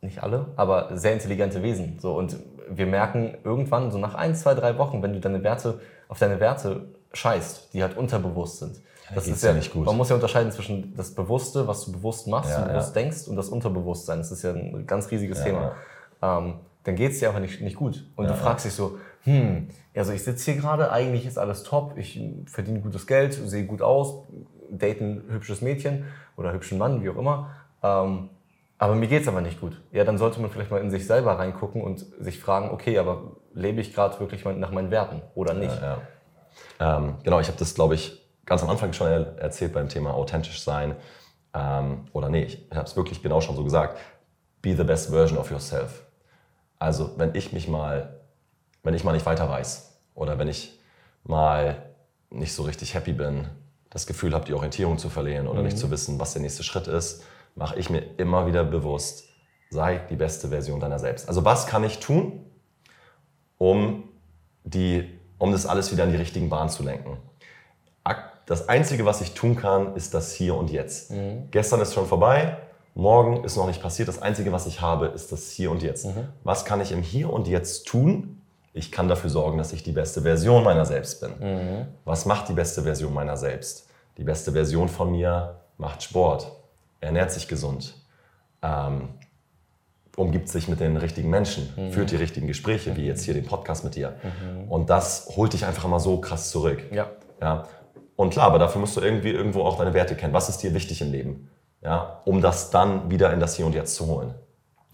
nicht alle, aber sehr intelligente Wesen. So. Und wir merken irgendwann, so nach ein, zwei, drei Wochen, wenn du deine Werte, auf deine Werte scheißt, die halt unterbewusst sind. Das ist ja nicht gut. Man muss ja unterscheiden zwischen das Bewusste, was du bewusst machst ja, und bewusst ja. denkst, und das Unterbewusstsein. Das ist ja ein ganz riesiges ja, Thema. Ähm, dann geht es dir einfach nicht, nicht gut. Und du fragst dich so, hm, also ich sitze hier gerade, eigentlich ist alles top, ich verdiene gutes Geld, sehe gut aus, date ein hübsches Mädchen oder hübschen Mann, wie auch immer. Ähm, aber mir geht's aber nicht gut. Ja, dann sollte man vielleicht mal in sich selber reingucken und sich fragen, okay, aber lebe ich gerade wirklich nach meinen Werten oder nicht? Ja, ja. Ähm, genau, ich habe das, glaube ich, ganz am Anfang schon erzählt beim Thema authentisch sein. Ähm, oder nee, ich habe es wirklich genau schon so gesagt. Be the best version of yourself. Also, wenn ich mich mal, wenn ich mal nicht weiter weiß oder wenn ich mal nicht so richtig happy bin, das Gefühl habe, die Orientierung zu verlieren oder mhm. nicht zu wissen, was der nächste Schritt ist, mache ich mir immer wieder bewusst, sei die beste Version deiner selbst. Also was kann ich tun, um, die, um das alles wieder in die richtigen Bahnen zu lenken? Das Einzige, was ich tun kann, ist das Hier und Jetzt. Mhm. Gestern ist schon vorbei, morgen ist noch nicht passiert. Das Einzige, was ich habe, ist das Hier und Jetzt. Mhm. Was kann ich im Hier und Jetzt tun? Ich kann dafür sorgen, dass ich die beste Version meiner selbst bin. Mhm. Was macht die beste Version meiner selbst? Die beste Version von mir macht Sport, ernährt sich gesund, ähm, umgibt sich mit den richtigen Menschen, mhm. führt die richtigen Gespräche, mhm. wie jetzt hier den Podcast mit dir. Mhm. Und das holt dich einfach immer so krass zurück. Ja. ja. Und klar, aber dafür musst du irgendwie irgendwo auch deine Werte kennen. Was ist dir wichtig im Leben? Ja, um das dann wieder in das Hier und Jetzt zu holen.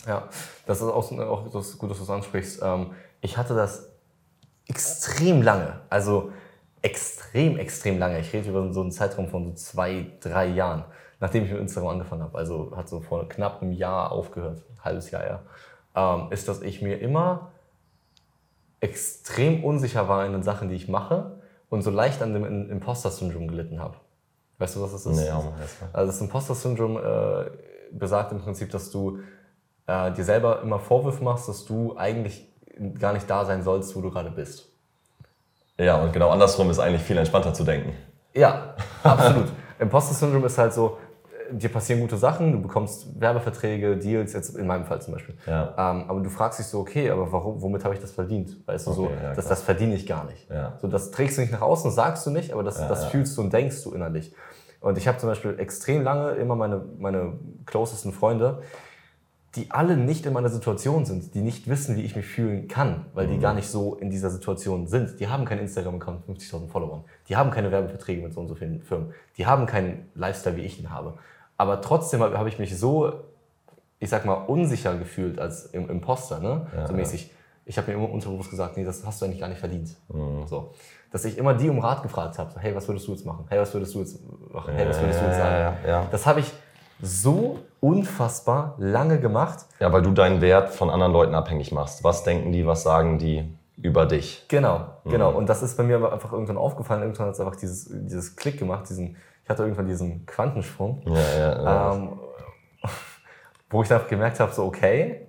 Ja, das ist auch, auch das gut, dass du es ansprichst. Ähm, ich hatte das extrem lange, also extrem, extrem lange. Ich rede über so einen Zeitraum von so zwei, drei Jahren nachdem ich mit Instagram angefangen habe, also hat so vor knapp einem Jahr aufgehört, ein halbes Jahr ja, ähm, ist, dass ich mir immer extrem unsicher war in den Sachen, die ich mache und so leicht an dem Imposter-Syndrom gelitten habe. Weißt du, was das ist? Nee, also das Imposter-Syndrom äh, besagt im Prinzip, dass du äh, dir selber immer Vorwürfe machst, dass du eigentlich gar nicht da sein sollst, wo du gerade bist. Ja, und genau andersrum ist eigentlich viel entspannter zu denken. Ja, absolut. Imposter-Syndrom ist halt so, äh, dir passieren gute Sachen, du bekommst Werbeverträge, Deals, jetzt in meinem Fall zum Beispiel. Ja. Ähm, aber du fragst dich so, okay, aber warum, womit habe ich das verdient? Weißt du, so, Okay, ja, das, das verdiene ich gar nicht. Ja. So, das trägst du nicht nach außen, sagst du nicht, aber das, das fühlst du und denkst du innerlich. Und ich habe zum Beispiel extrem lange immer meine, meine closesten Freunde, die alle nicht in meiner Situation sind, die nicht wissen, wie ich mich fühlen kann, weil Mhm. die gar nicht so in dieser Situation sind. Die haben keinen Instagram-Account mit 50.000 Followern. Die haben keine Werbeverträge mit so und so vielen Firmen. Die haben keinen Lifestyle, wie ich ihn habe. Aber trotzdem habe ich mich so, ich sag mal, unsicher gefühlt als im Imposter, ne? so mäßig. Ich habe mir immer unterbewusst gesagt, nee, das hast du eigentlich gar nicht verdient. Mhm. So. Dass ich immer die um Rat gefragt habe. Hey, was würdest du jetzt machen? Hey, was würdest du jetzt machen? Hey, was würdest du jetzt sagen? Ja, ja, ja. Das habe ich so unfassbar lange gemacht. Ja, weil du deinen Wert von anderen Leuten abhängig machst. Was denken die, was sagen die über dich? Genau, genau. Mhm. Und das ist bei mir aber einfach irgendwann aufgefallen. Irgendwann hat es einfach dieses, dieses Klick gemacht. Diesen, ich hatte irgendwann diesen Quantensprung, Ja, ja, ja. ähm, wo ich dann gemerkt habe, so okay,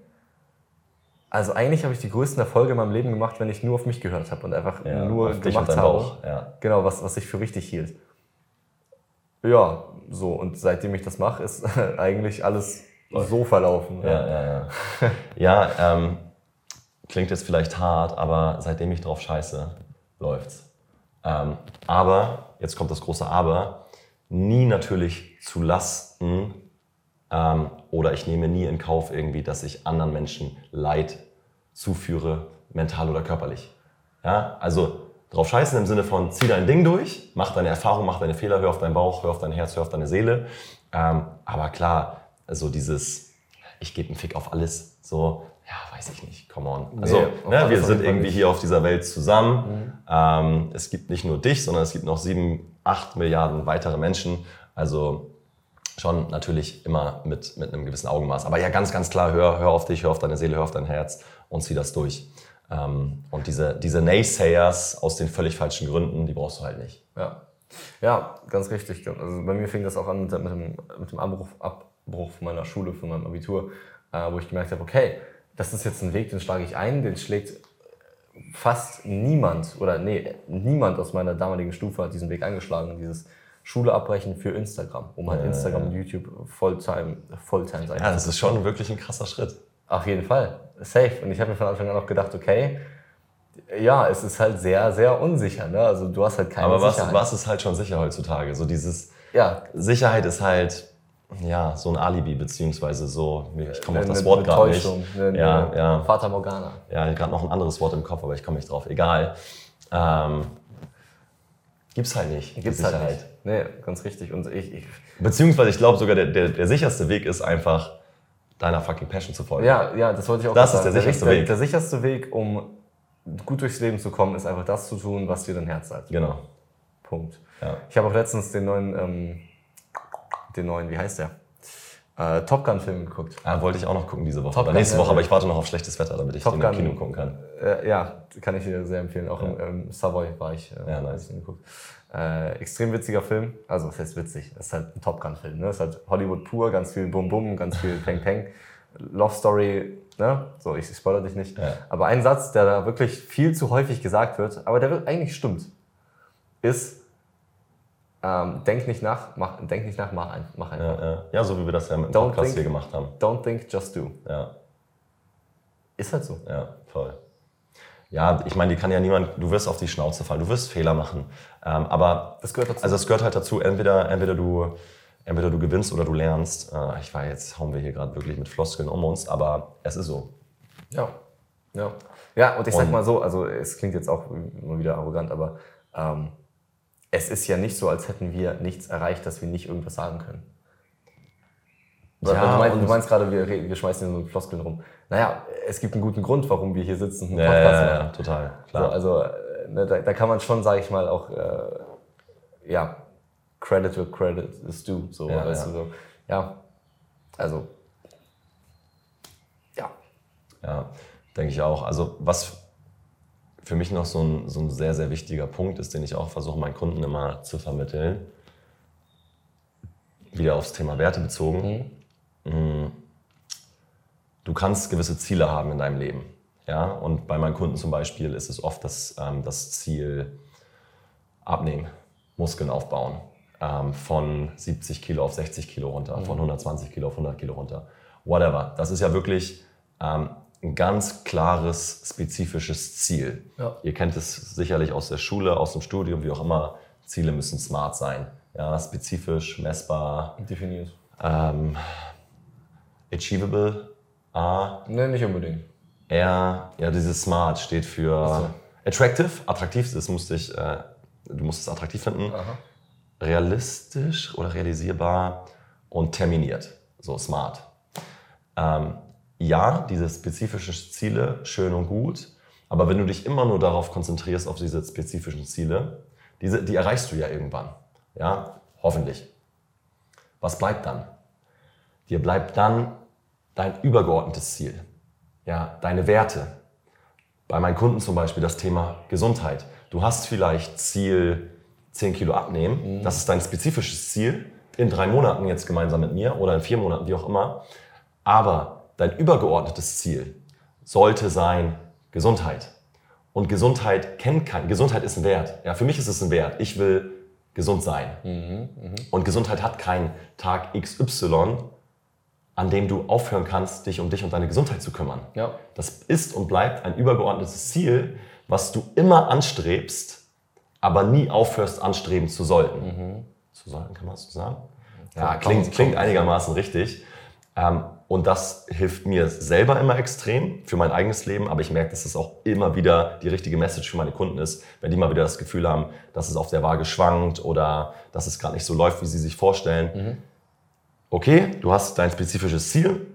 also eigentlich habe ich die größten Erfolge in meinem Leben gemacht, wenn ich nur auf mich gehört habe und einfach nur gemacht habe. Genau, was, was ich für richtig hielt. Ja, so. Und seitdem ich das mache, ist eigentlich alles so verlaufen. Ja, ja, ja. ja, ähm, klingt jetzt vielleicht hart, aber seitdem ich drauf scheiße, läuft's. Ähm, aber, jetzt kommt das große Aber, nie natürlich zu Lasten ähm, oder ich nehme nie in Kauf irgendwie, dass ich anderen Menschen Leid zuführe, mental oder körperlich. Ja, also drauf scheißen im Sinne von zieh dein Ding durch, mach deine Erfahrung, mach deine Fehler, hör auf deinen Bauch, hör auf dein Herz, hör auf deine Seele. Ähm, aber klar, also dieses, ich gebe einen Fick auf alles, so, ja, weiß ich nicht, come on. Also, Nee, ne, wir sind irgendwie nicht. hier auf dieser Welt zusammen. Ähm, es gibt nicht nur dich, sondern es gibt noch sieben, acht Milliarden weitere Menschen. Also schon natürlich immer mit, mit einem gewissen Augenmaß. Aber ja, ganz, ganz klar, hör, hör auf dich, hör auf deine Seele, hör auf dein Herz und zieh das durch. Ähm, und diese, diese Naysayers aus den völlig falschen Gründen, die brauchst du halt nicht. Ja. ja, ganz richtig. Also bei mir fing das auch an mit, dem- mit dem, mit dem Abbruch, Abbruch meiner Schule, von meinem Abitur, äh, wo ich gemerkt habe, okay, das ist jetzt ein Weg, den schlage ich ein, den schlägt fast niemand oder nee, niemand aus meiner damaligen Stufe hat diesen Weg eingeschlagen, dieses Schule abbrechen für Instagram, um halt Instagram und YouTube Fulltime, Fulltime sein Ja, das ist schon wirklich ein krasser Schritt. Auf jeden Fall, safe. Und ich habe mir von Anfang an auch gedacht, okay, ja, es ist halt sehr, sehr unsicher. Ne? Also du hast halt keine Aber was, Sicherheit. was ist halt schon sicher heutzutage? So dieses, Ja, Sicherheit ist halt, ja, so ein Alibi, beziehungsweise so, ich komme auf das Wort gerade nicht. Eine, Ja, eine ja. Fata Morgana. Ja, gerade noch ein anderes Wort im Kopf, aber ich komme nicht drauf. Egal. Ähm, gibt's halt nicht. Gibt's halt nicht. Nee, ganz richtig. Und ich, ich Beziehungsweise ich glaube sogar, der, der, der sicherste Weg ist einfach, deiner fucking Passion zu folgen. ja, ja, das wollte ich auch Das gerade ist der sagen. sicherste der, Weg. Der sicherste Weg, um gut durchs Leben zu kommen, ist einfach das zu tun, was dir dein Herz sagt. Genau. Punkt. Ja. Ich habe auch letztens den neuen, ähm, den neuen, wie heißt der? Äh, Top Gun-Film geguckt. Ah, wollte ich auch noch gucken diese Woche. Top Oder Gun, nächste ja, Woche, ja. aber ich warte noch auf schlechtes Wetter, damit ich Top den im Gun. Kino gucken kann. Äh, ja, kann ich dir sehr empfehlen. Auch im, im Savoy war ich. Äh, Ja, nice. geguckt. Äh, extrem witziger Film. Also, was heißt witzig? Das ist halt ein Top Gun-Film. Ne? Das ist halt Hollywood pur, ganz viel Bum Bum, ganz viel Peng Peng. Love Story, ne? So, ich, ich spoilere dich nicht. Ja. Aber ein Satz, der da wirklich viel zu häufig gesagt wird, aber der wird- eigentlich stimmt, ist, ähm, denk nicht nach, mach, denk nicht nach, mach, ein, mach einfach. Ja, ja. ja, so wie wir das ja mit dem Don't Podcast think- hier gemacht haben. Don't think, just do. Ja, Ist halt so. ja, voll. Ja, ich meine, die kann ja niemand, du wirst auf die Schnauze fallen, du wirst Fehler machen. Ähm, aber Das gehört dazu. Also es gehört halt dazu, entweder, entweder, du, entweder du gewinnst oder du lernst. Äh, ich weiß, jetzt hauen wir hier gerade wirklich mit Floskeln um uns, aber es ist so. Ja. Ja. Ja, und ich sag Und- mal so, also es klingt jetzt auch immer wieder arrogant, aber ähm, es ist ja nicht so, als hätten wir nichts erreicht, dass wir nicht irgendwas sagen können. Ja, du, meinst, du meinst gerade, wir, wir schmeißen hier so Floskeln rum. Naja, es gibt einen guten Grund, warum wir hier sitzen und einen Ja, ja, ja, total, So, klar. also äh, ne, da, da kann man schon, sage ich mal, auch äh, ja, Credit where Credit is due. So, Ja, weißt ja. du, so. Ja, also ja, Ja, denke ich auch. Also was für mich noch so ein, so ein sehr, sehr wichtiger Punkt ist, den ich auch versuche, meinen Kunden immer zu vermitteln, wieder aufs Thema Werte bezogen. Mm. Du kannst gewisse Ziele haben in deinem Leben. Ja, und bei meinen Kunden zum Beispiel ist es oft das, ähm, das Ziel abnehmen, Muskeln aufbauen. Ähm, von 70 Kilo auf 60 Kilo runter, mhm. von 120 Kilo auf 100 Kilo runter. Whatever. Das ist ja wirklich ähm, ein ganz klares, spezifisches Ziel. Ja. Ihr kennt es sicherlich aus der Schule, aus dem Studium, wie auch immer. Ziele müssen smart sein. Ja, spezifisch, messbar. Definiert. Ähm, achievable. A. Ne, nicht unbedingt. R, ja, dieses Smart steht für so. attractive, attraktiv, das musste ich, äh, du musst es attraktiv finden. Aha. Realistisch oder realisierbar und terminiert. So smart. Ähm, ja, diese spezifischen Ziele, schön und gut, aber wenn du dich immer nur darauf konzentrierst, auf diese spezifischen Ziele, diese, die erreichst du ja irgendwann. Ja, hoffentlich. Was bleibt dann? Dir bleibt dann dein übergeordnetes Ziel. Ja, deine Werte. Bei meinen Kunden zum Beispiel das Thema Gesundheit. Du hast vielleicht Ziel 10 Kilo abnehmen. Mhm. Das ist dein spezifisches Ziel. In drei Monaten jetzt gemeinsam mit mir oder in vier Monaten, wie auch immer. Aber dein übergeordnetes Ziel sollte sein Gesundheit. Und Gesundheit kennt kein, Gesundheit ist ein Wert. Ja, für mich ist es ein Wert. Ich will gesund sein. Mhm, mh. Und Gesundheit hat keinen Tag XY, an dem du aufhören kannst, dich um dich und deine Gesundheit zu kümmern. Ja. Das ist und bleibt ein übergeordnetes Ziel, was du immer anstrebst, aber nie aufhörst anstreben zu sollten. Mhm. Zu sollten, kann man das so sagen? Ja, klingt, klingt einigermaßen richtig. Ähm, und das hilft mir selber immer extrem für mein eigenes Leben, aber ich merke, dass es auch immer wieder die richtige Message für meine Kunden ist, wenn die mal wieder das Gefühl haben, dass es auf der Waage schwankt oder dass es gerade nicht so läuft, wie sie sich vorstellen. Mhm. Okay, du hast dein spezifisches Ziel,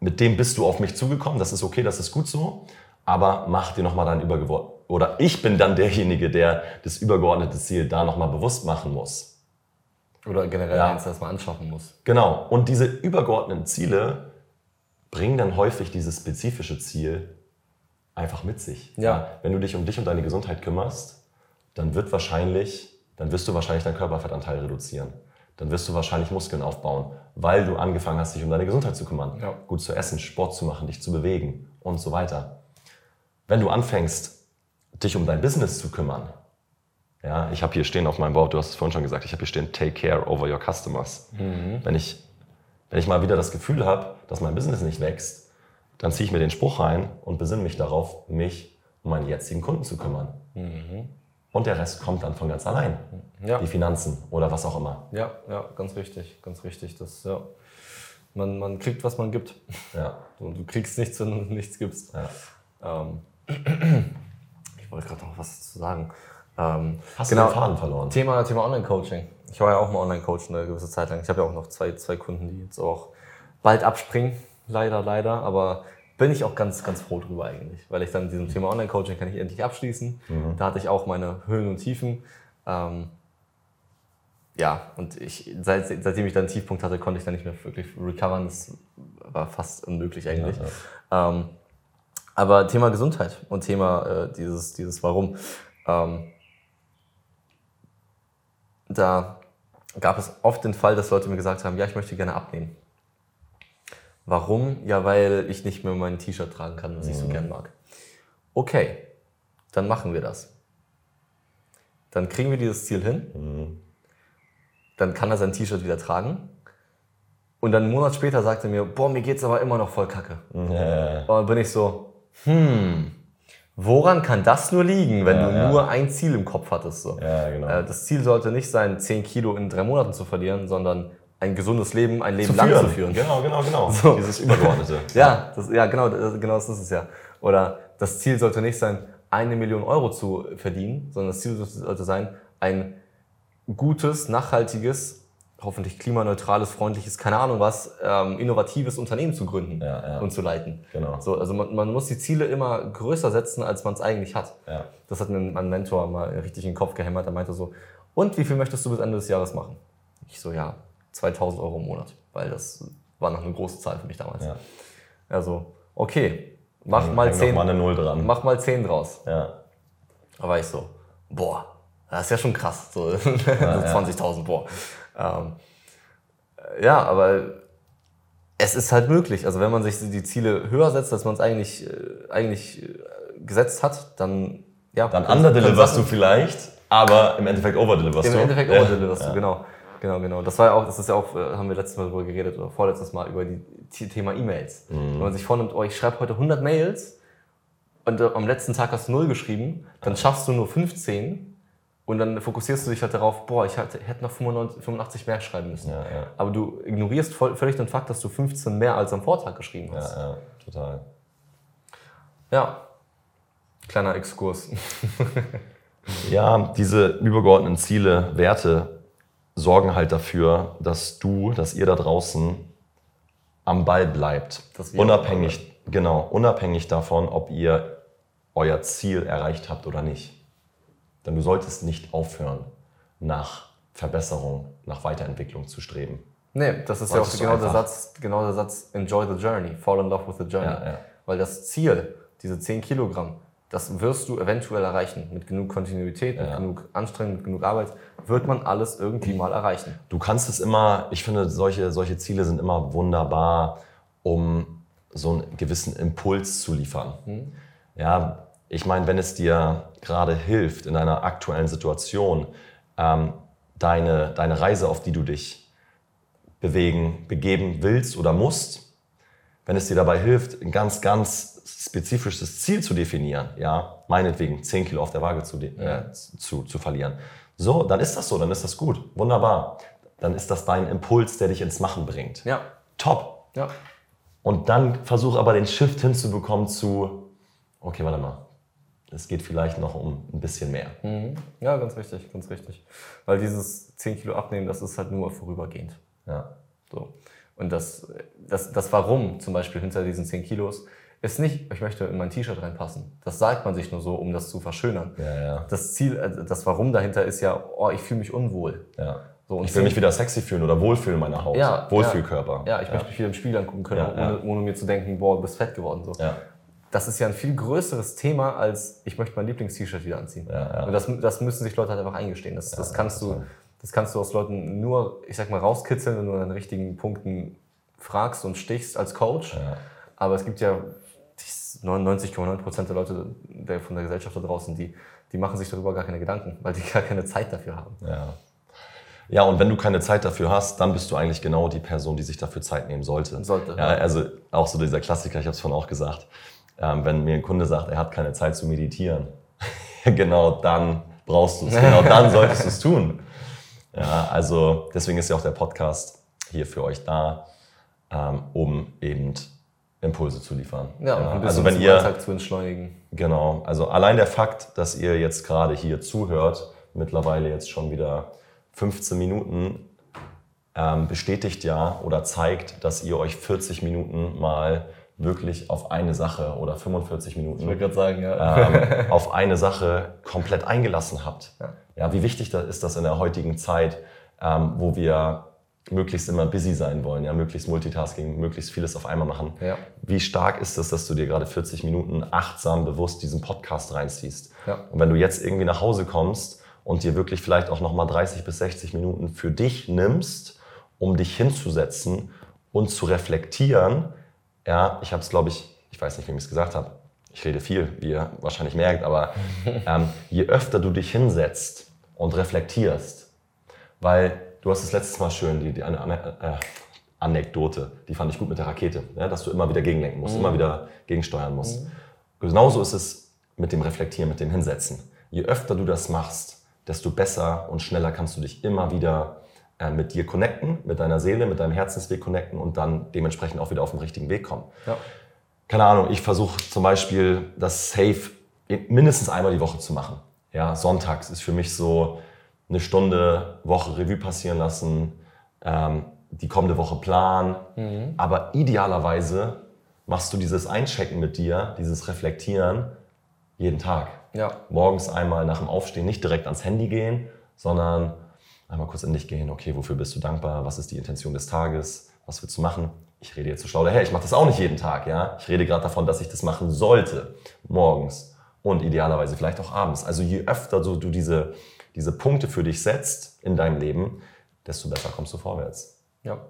mit dem bist du auf mich zugekommen, das ist okay, das ist gut so, aber mach dir nochmal dein Übergeordnetes, oder ich bin dann derjenige, der das übergeordnete Ziel da nochmal bewusst machen muss. Oder generell ja. eins, das man anschaffen muss. Genau. Und diese übergeordneten Ziele bringen dann häufig dieses spezifische Ziel einfach mit sich. Ja. ja. Wenn du dich um dich und deine Gesundheit kümmerst, dann wird wahrscheinlich, dann wirst du wahrscheinlich deinen Körperfettanteil reduzieren. Dann wirst du wahrscheinlich Muskeln aufbauen, weil du angefangen hast, dich um deine Gesundheit zu kümmern. Ja. Gut zu essen, Sport zu machen, dich zu bewegen und so weiter. Wenn du anfängst, dich um dein Business zu kümmern, ja, ich habe hier stehen auf meinem Board, du hast es vorhin schon gesagt, ich habe hier stehen, take care over your customers. Mhm. Wenn, ich, wenn ich mal wieder das Gefühl habe, dass mein Business nicht wächst, dann ziehe ich mir den Spruch rein und besinne mich darauf, mich um meine jetzigen Kunden zu kümmern. Mhm. Und der Rest kommt dann von ganz allein. Ja. Die Finanzen oder was auch immer. Ja, ja, ganz richtig, ganz richtig. Das, ja. man, man kriegt, was man gibt. Ja. Und du kriegst nichts, wenn du nichts gibst. Ja. Ähm. Ich wollte gerade noch was zu sagen. Ähm, Hast genau, du den Faden verloren? Thema, Thema Online-Coaching. Ich war ja auch mal Online-Coach eine gewisse Zeit lang. Ich habe ja auch noch zwei, zwei Kunden, die jetzt auch bald abspringen. Leider, leider. Aber bin ich auch ganz, ganz froh drüber eigentlich. Weil ich dann diesem Thema Online-Coaching kann ich endlich abschließen. Mhm. Da hatte ich auch meine Höhen und Tiefen. Ähm, ja, und ich, seit, seitdem ich dann einen Tiefpunkt hatte, konnte ich dann nicht mehr wirklich recovern. Das war fast unmöglich eigentlich. Ja, ja. Ähm, aber Thema Gesundheit und Thema äh, dieses, dieses Warum. Ähm, da gab es oft den Fall, dass Leute mir gesagt haben, ja, ich möchte gerne abnehmen. Warum? Ja, weil ich nicht mehr mein T-Shirt tragen kann, was ich so gern mag. Okay, dann machen wir das. Dann kriegen wir dieses Ziel hin. Mhm. Dann kann er sein T-Shirt wieder tragen. Und dann einen Monat später sagt er mir, boah, mir geht's aber immer noch voll kacke. Ja. Und dann bin ich so, hm, Woran kann das nur liegen, wenn ja, du ja. nur ein Ziel im Kopf hattest? So? Genau. Äh, das Ziel sollte nicht sein, 10 Kilo in drei Monaten zu verlieren, sondern ein gesundes Leben, ein Leben zu lang zu führen. Genau, genau, genau. So. Dieses Übergeordnete. ja, das, ja, genau, das, genau das ist es ja. Oder das Ziel sollte nicht sein, eine Million Euro zu verdienen, sondern das Ziel sollte sein, ein gutes, nachhaltiges hoffentlich klimaneutrales, freundliches, keine Ahnung was, ähm, innovatives Unternehmen zu gründen ja, ja. und zu leiten. Genau. So, also man, man muss die Ziele immer größer setzen, als man es eigentlich hat. Ja. Das hat mir mein Mentor mal richtig in den Kopf gehämmert. Er meinte so, und wie viel möchtest du bis Ende des Jahres machen? Ich so, ja, 2000 Euro im Monat, weil das war noch eine große Zahl für mich damals. Ja. Also, okay, mach mal 10. Mal eine Null dran. Mach mal 10 draus. Ja. Da war ich so, boah, das ist ja schon krass. So, ja, 20.000, boah. Ähm, ja, aber es ist halt möglich. Also wenn man sich die Ziele höher setzt, als man es eigentlich, äh, eigentlich äh, gesetzt hat, dann ja. Dann underdeliverst du vielleicht, aber im Endeffekt overdeliverst Im du. Endeffekt Ja. overdeliverst Ja. du, genau. Genau, genau. Das war ja auch, das ist ja auch, äh, haben wir letztes Mal darüber geredet oder vorletztes Mal über die T- Thema E-Mails. Mhm. Wenn man sich vornimmt, oh, ich schreibe heute 100 Mails und äh, am letzten Tag hast du 0 geschrieben, dann schaffst du nur 15 und dann fokussierst du dich halt darauf, boah, ich hätte, hätte noch 95, 85 mehr schreiben müssen. Ja, ja. Aber du ignorierst voll, völlig den Fakt, dass du 15 mehr als am Vortag geschrieben hast. Ja, ja, total. Ja. Kleiner Exkurs. Ja, diese übergeordneten Ziele, Werte sorgen halt dafür, dass du, dass ihr da draußen am Ball bleibt. Unabhängig, genau, unabhängig davon, ob ihr euer Ziel erreicht habt oder nicht. Denn du solltest nicht aufhören, nach Verbesserung, nach Weiterentwicklung zu streben. Nee, das ist ja auch genau der. Satz, genau der Satz, enjoy the journey, fall in love with the journey. Ja, ja. Weil das Ziel, diese 10 Kilogramm, das wirst du eventuell erreichen. Mit genug Kontinuität, mit Ja. genug Anstrengung, mit genug Arbeit, wird man alles irgendwie mal erreichen. Du kannst es immer, ich finde, solche, solche Ziele sind immer wunderbar, um so einen gewissen Impuls zu liefern. Ja, ich meine, wenn es dir gerade hilft in deiner aktuellen Situation, ähm, deine, deine Reise, auf die du dich bewegen, begeben willst oder musst, wenn es dir dabei hilft, ein ganz, ganz spezifisches Ziel zu definieren, ja, meinetwegen 10 Kilo auf der Waage zu, äh, zu, zu verlieren, so, dann ist das so, dann ist das gut, wunderbar. Dann ist das dein Impuls, der dich ins Machen bringt. Ja, Top. ja. Und dann versuch aber den Shift hinzubekommen zu, okay, warte mal, es geht vielleicht noch um ein bisschen mehr. Ja, ganz richtig, ganz richtig. Weil dieses 10 Kilo abnehmen, das ist halt nur vorübergehend. Ja. So. Und das, das, das Warum zum Beispiel hinter diesen 10 Kilos ist nicht, ich möchte in mein T-Shirt reinpassen. Das sagt man sich nur so, um das zu verschönern. Ja, ja. Das Ziel, äh, das Warum dahinter ist ja, oh, ich fühle mich unwohl. ja. So, und Ich will mich wieder sexy fühlen oder wohlfühlen in meiner Haut. Ja, Wohlfühlkörper. Ja, ich möchte mich wieder im Spiegel angucken können, ohne, ohne mir zu denken, boah, du bist fett geworden. So. Das ist ja ein viel größeres Thema, als ich möchte mein Lieblings-T-Shirt wieder anziehen. Und das, das müssen sich Leute halt einfach eingestehen. Das, das, kannst du, das kannst du aus Leuten nur, ich sag mal, rauskitzeln, wenn du an den richtigen Punkten fragst und stichst als Coach. Ja. Aber es gibt ja 99,9 Prozent der Leute der, von der Gesellschaft da draußen, die, die machen sich darüber gar keine Gedanken, weil die gar keine Zeit dafür haben. Ja. Ja, und wenn du keine Zeit dafür hast, dann bist du eigentlich genau die Person, die sich dafür Zeit nehmen sollte. Sollte, Ja, ja. also auch so dieser Klassiker, ich habe es vorhin auch gesagt, ähm, wenn mir ein Kunde sagt, er hat keine Zeit zu meditieren, genau dann brauchst du es, genau dann solltest du es tun. Ja, also deswegen ist ja auch der Podcast hier für euch da, ähm, um eben Impulse zu liefern. Ja, und ein bisschen also wenn ihr Alltag zu entschleunigen. Genau, also allein der Fakt, dass ihr jetzt gerade hier zuhört, mittlerweile jetzt schon wieder 15 Minuten, ähm, bestätigt ja oder zeigt, dass ihr euch 40 Minuten mal wirklich auf eine Sache oder 45 Minuten gerade sagen, ja. ähm, auf eine Sache komplett eingelassen habt. Ja. wie wichtig das ist das in der heutigen Zeit, ähm, wo wir möglichst immer busy sein wollen, ja, möglichst Multitasking, möglichst vieles auf einmal machen. Ja. Wie stark ist es, dass du dir gerade 40 Minuten achtsam, bewusst diesen Podcast reinziehst? Ja. Und wenn du jetzt irgendwie nach Hause kommst und dir wirklich vielleicht auch nochmal 30 bis 60 Minuten für dich nimmst, um dich hinzusetzen und zu reflektieren, ja, ich habe es, glaube ich, ich weiß nicht, wem ich es gesagt habe. Ich rede viel, wie ihr wahrscheinlich merkt, aber ähm, je öfter du dich hinsetzt und reflektierst, weil du hast es letztes Mal schön, die, die eine, eine, äh, Anekdote, die fand ich gut mit der Rakete, ja, dass du immer wieder gegenlenken musst, immer wieder gegensteuern musst. Genauso ist es mit dem Reflektieren, mit dem Hinsetzen. Je öfter du das machst, desto besser und schneller kannst du dich immer wieder äh, mit dir connecten, mit deiner Seele, mit deinem Herzensweg connecten und dann dementsprechend auch wieder auf den richtigen Weg kommen. Ja. Keine Ahnung, ich versuche zum Beispiel das Safe mindestens einmal die Woche zu machen. Ja, sonntags ist für mich so eine Stunde Woche Revue passieren lassen, ähm, die kommende Woche planen. Aber idealerweise machst du dieses Einchecken mit dir, dieses Reflektieren jeden Tag. Ja. Morgens einmal nach dem Aufstehen nicht direkt ans Handy gehen, sondern einmal kurz in dich gehen. Okay, wofür bist du dankbar? Was ist die Intention des Tages? Was willst du machen? Ich rede jetzt so schlau daher. Ich mache das auch nicht jeden Tag. Ja? Ich rede gerade davon, dass ich das machen sollte. Morgens und idealerweise vielleicht auch abends. Also je öfter so du diese, diese Punkte für dich setzt in deinem Leben, desto besser kommst du vorwärts. Ja.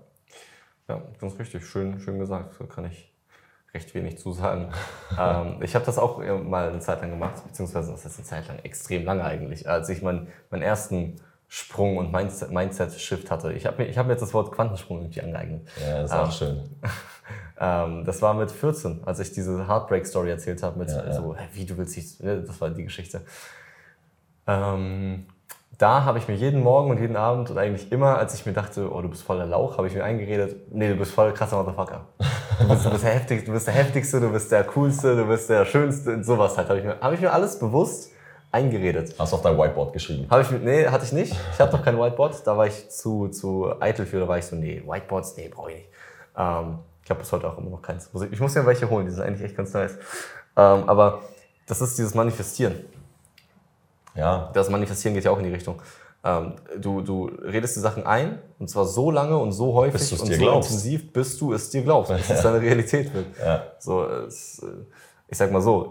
Ja, ganz richtig. Schön, schön gesagt. Da kann ich recht wenig zu sagen. ähm, ich habe das auch mal eine Zeit lang gemacht, beziehungsweise das ist eine Zeit lang extrem lange eigentlich, als ich mein, meinen ersten Sprung und Mindset-Shift hatte. Ich habe mir, ich hab mir jetzt das Wort Quantensprung irgendwie angeeignet. Ja, das ist auch ähm, schön. ähm, das war mit 14, als ich diese Heartbreak-Story erzählt habe mit ja, so, wie du willst dich, ne, das war die Geschichte. Ähm, da habe ich mir jeden Morgen und jeden Abend und eigentlich immer, als ich mir dachte, oh, du bist voller Lauch, habe ich mir eingeredet, nee, du bist voll krasser Motherfucker. Du bist, du bist, der, Heftig, du bist der Heftigste, du bist der Coolste, du bist der Schönste, sowas halt. Habe ich, mir, hab ich mir alles bewusst eingeredet. Hast du auf dein Whiteboard geschrieben? Habe ich, nee, hatte ich nicht. Ich habe doch kein Whiteboard. Da war ich zu, zu eitel für. Da war ich so, nee, Whiteboards, nee, brauche ich nicht. Ähm, ich habe bis heute auch immer noch keins. Ich muss mir welche holen, die sind eigentlich echt ganz nice. Ähm, aber das ist dieses Manifestieren. Ja. Das Manifestieren geht ja auch in die Richtung. Ähm, du, du redest die Sachen ein und zwar so lange und so häufig und so glaubst. intensiv, bis du es dir glaubst, bis es deine Realität wird. Ja. So, es, äh, ich sag mal so,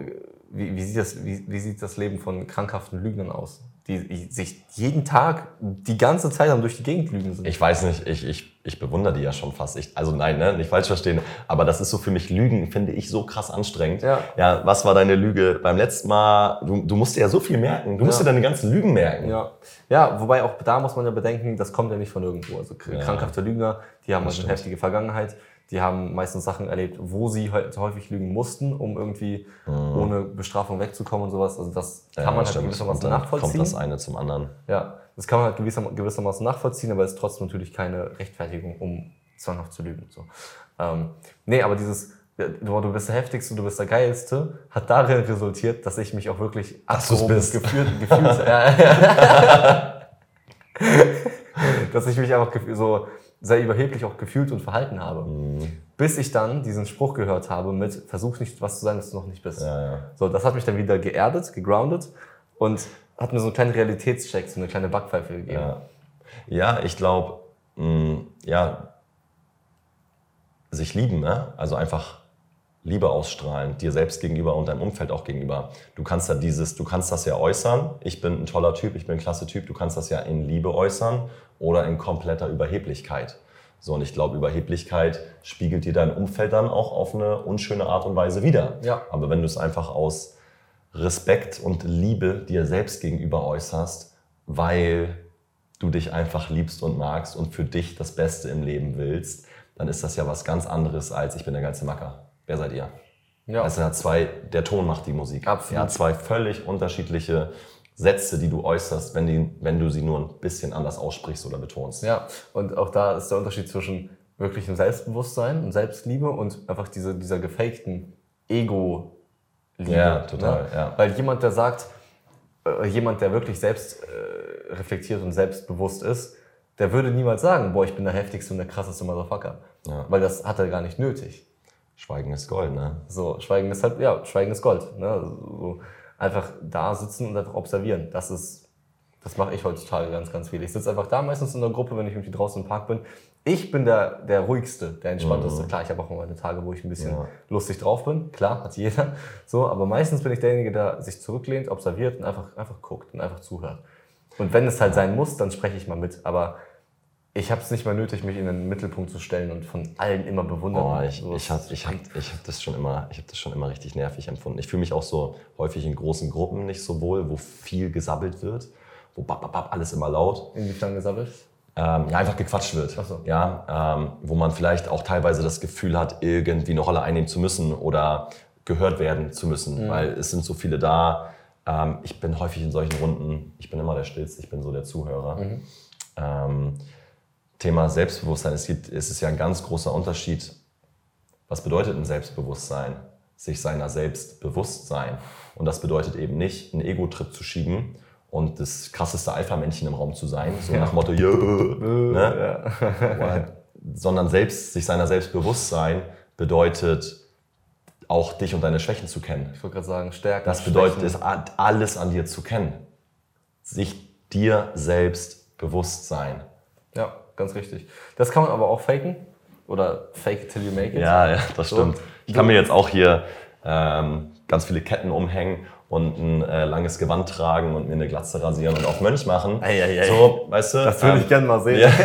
wie, wie, sieht das, wie, wie sieht das Leben von krankhaften Lügnern aus? Die sich jeden Tag die ganze Zeit am durch die Gegend lügen sind. Ich weiß nicht, ich, ich, ich bewundere die ja schon fast. Ich, also nein, ne, nicht falsch verstehen, aber das ist so für mich Lügen, finde ich so krass anstrengend. Ja. ja was war deine Lüge beim letzten Mal? Du, du musst dir ja so viel merken. Du musst dir deine ganzen Lügen merken. Ja. ja, wobei auch da muss man ja bedenken, das kommt ja nicht von irgendwo. Also krankhafte Lügner, die haben also eine heftige Vergangenheit die haben meistens Sachen erlebt, wo sie häufig lügen mussten, um irgendwie mhm. ohne Bestrafung wegzukommen und sowas. Also das kann ja, man halt gewissermaßen nachvollziehen. Kommt das eine zum anderen. Ja, das kann man halt gewissermaßen nachvollziehen, aber es ist trotzdem natürlich keine Rechtfertigung, um zwanghaft zu lügen. So. Ähm, nee, aber dieses, du bist der Heftigste, du bist der Geilste, hat darin resultiert, dass ich mich auch wirklich abgehoben gefühlt, gefühlt, ja, dass ich mich einfach so sehr überheblich auch gefühlt und verhalten habe. Mhm. Bis ich dann diesen Spruch gehört habe mit, versuch nicht was zu sein, was du noch nicht bist. Ja, ja. So, das hat mich dann wieder geerdet, gegroundet und hat mir so einen kleinen Realitätscheck, so eine kleine Backpfeife gegeben. Ja, ja ich glaube, mm, ja, sich lieben, ne? also einfach Liebe ausstrahlen, dir selbst gegenüber und deinem Umfeld auch gegenüber. Du kannst ja dieses, du kannst das ja äußern. Ich bin ein toller Typ, ich bin ein klasse Typ. Du kannst das ja in Liebe äußern oder in kompletter Überheblichkeit. So, und ich glaube, Überheblichkeit spiegelt dir dein Umfeld dann auch auf eine unschöne Art und Weise wieder. Ja. Aber wenn du es einfach aus Respekt und Liebe dir selbst gegenüber äußerst, weil du dich einfach liebst und magst und für dich das Beste im Leben willst, dann ist das ja was ganz anderes als ich bin der ganze Macker. Wer seid ihr? Ja. Also hat zwei, der Ton macht die Musik. Absolut. Ja, zwei völlig unterschiedliche Sätze, die du äußerst, wenn, die, wenn du sie nur ein bisschen anders aussprichst oder betonst. Ja, und auch da ist der Unterschied zwischen wirklichem Selbstbewusstsein und Selbstliebe und einfach diese, dieser gefakten Ego-Liebe. Ja, total. Ne? Ja. Weil jemand, der sagt, äh, jemand, der wirklich selbst äh, reflektiert und selbstbewusst ist, der würde niemals sagen, boah, ich bin der heftigste und der krasseste Motherfucker. Ja. Weil das hat er gar nicht nötig. Schweigen ist Gold, ne? So, Schweigen ist halt, ja, Schweigen ist Gold. Ne? So, einfach da sitzen und einfach observieren. Das ist, das mache ich heutzutage ganz, ganz viel. Ich sitze einfach da meistens in der Gruppe, wenn ich irgendwie draußen im Park bin. Ich bin der, der ruhigste, der entspannteste. Mhm. Klar, ich habe auch meine Tage, wo ich ein bisschen ja. lustig drauf bin. Klar, hat jeder. So, aber meistens bin ich derjenige, der sich zurücklehnt, observiert und einfach, einfach guckt und einfach zuhört. Und wenn es halt sein muss, dann spreche ich mal mit. Aber ich habe es nicht mehr nötig, mich in den Mittelpunkt zu stellen und von allen immer bewundern. Oh, ich ich habe ich hab, ich hab das, schon immer, ich hab das schon immer richtig nervig empfunden. Ich fühle mich auch so häufig in großen Gruppen nicht so wohl, wo viel gesabbelt wird, wo bap, bap, bap, alles immer laut. Inwiefern gesabbelt? Ähm, ja, einfach gequatscht wird. So. Ja, ähm, wo man vielleicht auch teilweise das Gefühl hat, irgendwie eine Rolle einnehmen zu müssen oder gehört werden zu müssen, mhm. weil es sind so viele da. Ähm, ich bin häufig in solchen Runden, ich bin immer der Stillste, ich bin so der Zuhörer. Mhm. Thema Selbstbewusstsein. Es, gibt, es ist ja ein ganz großer Unterschied. Was bedeutet ein Selbstbewusstsein? Sich seiner selbst bewusst sein. Und das bedeutet eben nicht, einen Ego-Trip zu schieben und das krasseste Alpha-Männchen im Raum zu sein, so ja. nach Motto, yeah, ne? ja. sondern selbst, sich seiner selbst bewusst sein bedeutet, auch dich und deine Schwächen zu kennen. Ich wollte gerade sagen, Stärken. Das bedeutet es, alles an dir zu kennen. Sich dir selbst bewusst sein. Ja ganz richtig. Das kann man aber auch faken. Oder fake it till you make it. Ja, ja, das so. stimmt. Ich kann mir jetzt auch hier ähm, ganz viele Ketten umhängen und ein äh, langes Gewand tragen und mir eine Glatze rasieren und auch Mönch machen. Ei, ei, ei. So, weißt du? Das würde ähm, ich gerne mal sehen. Ja.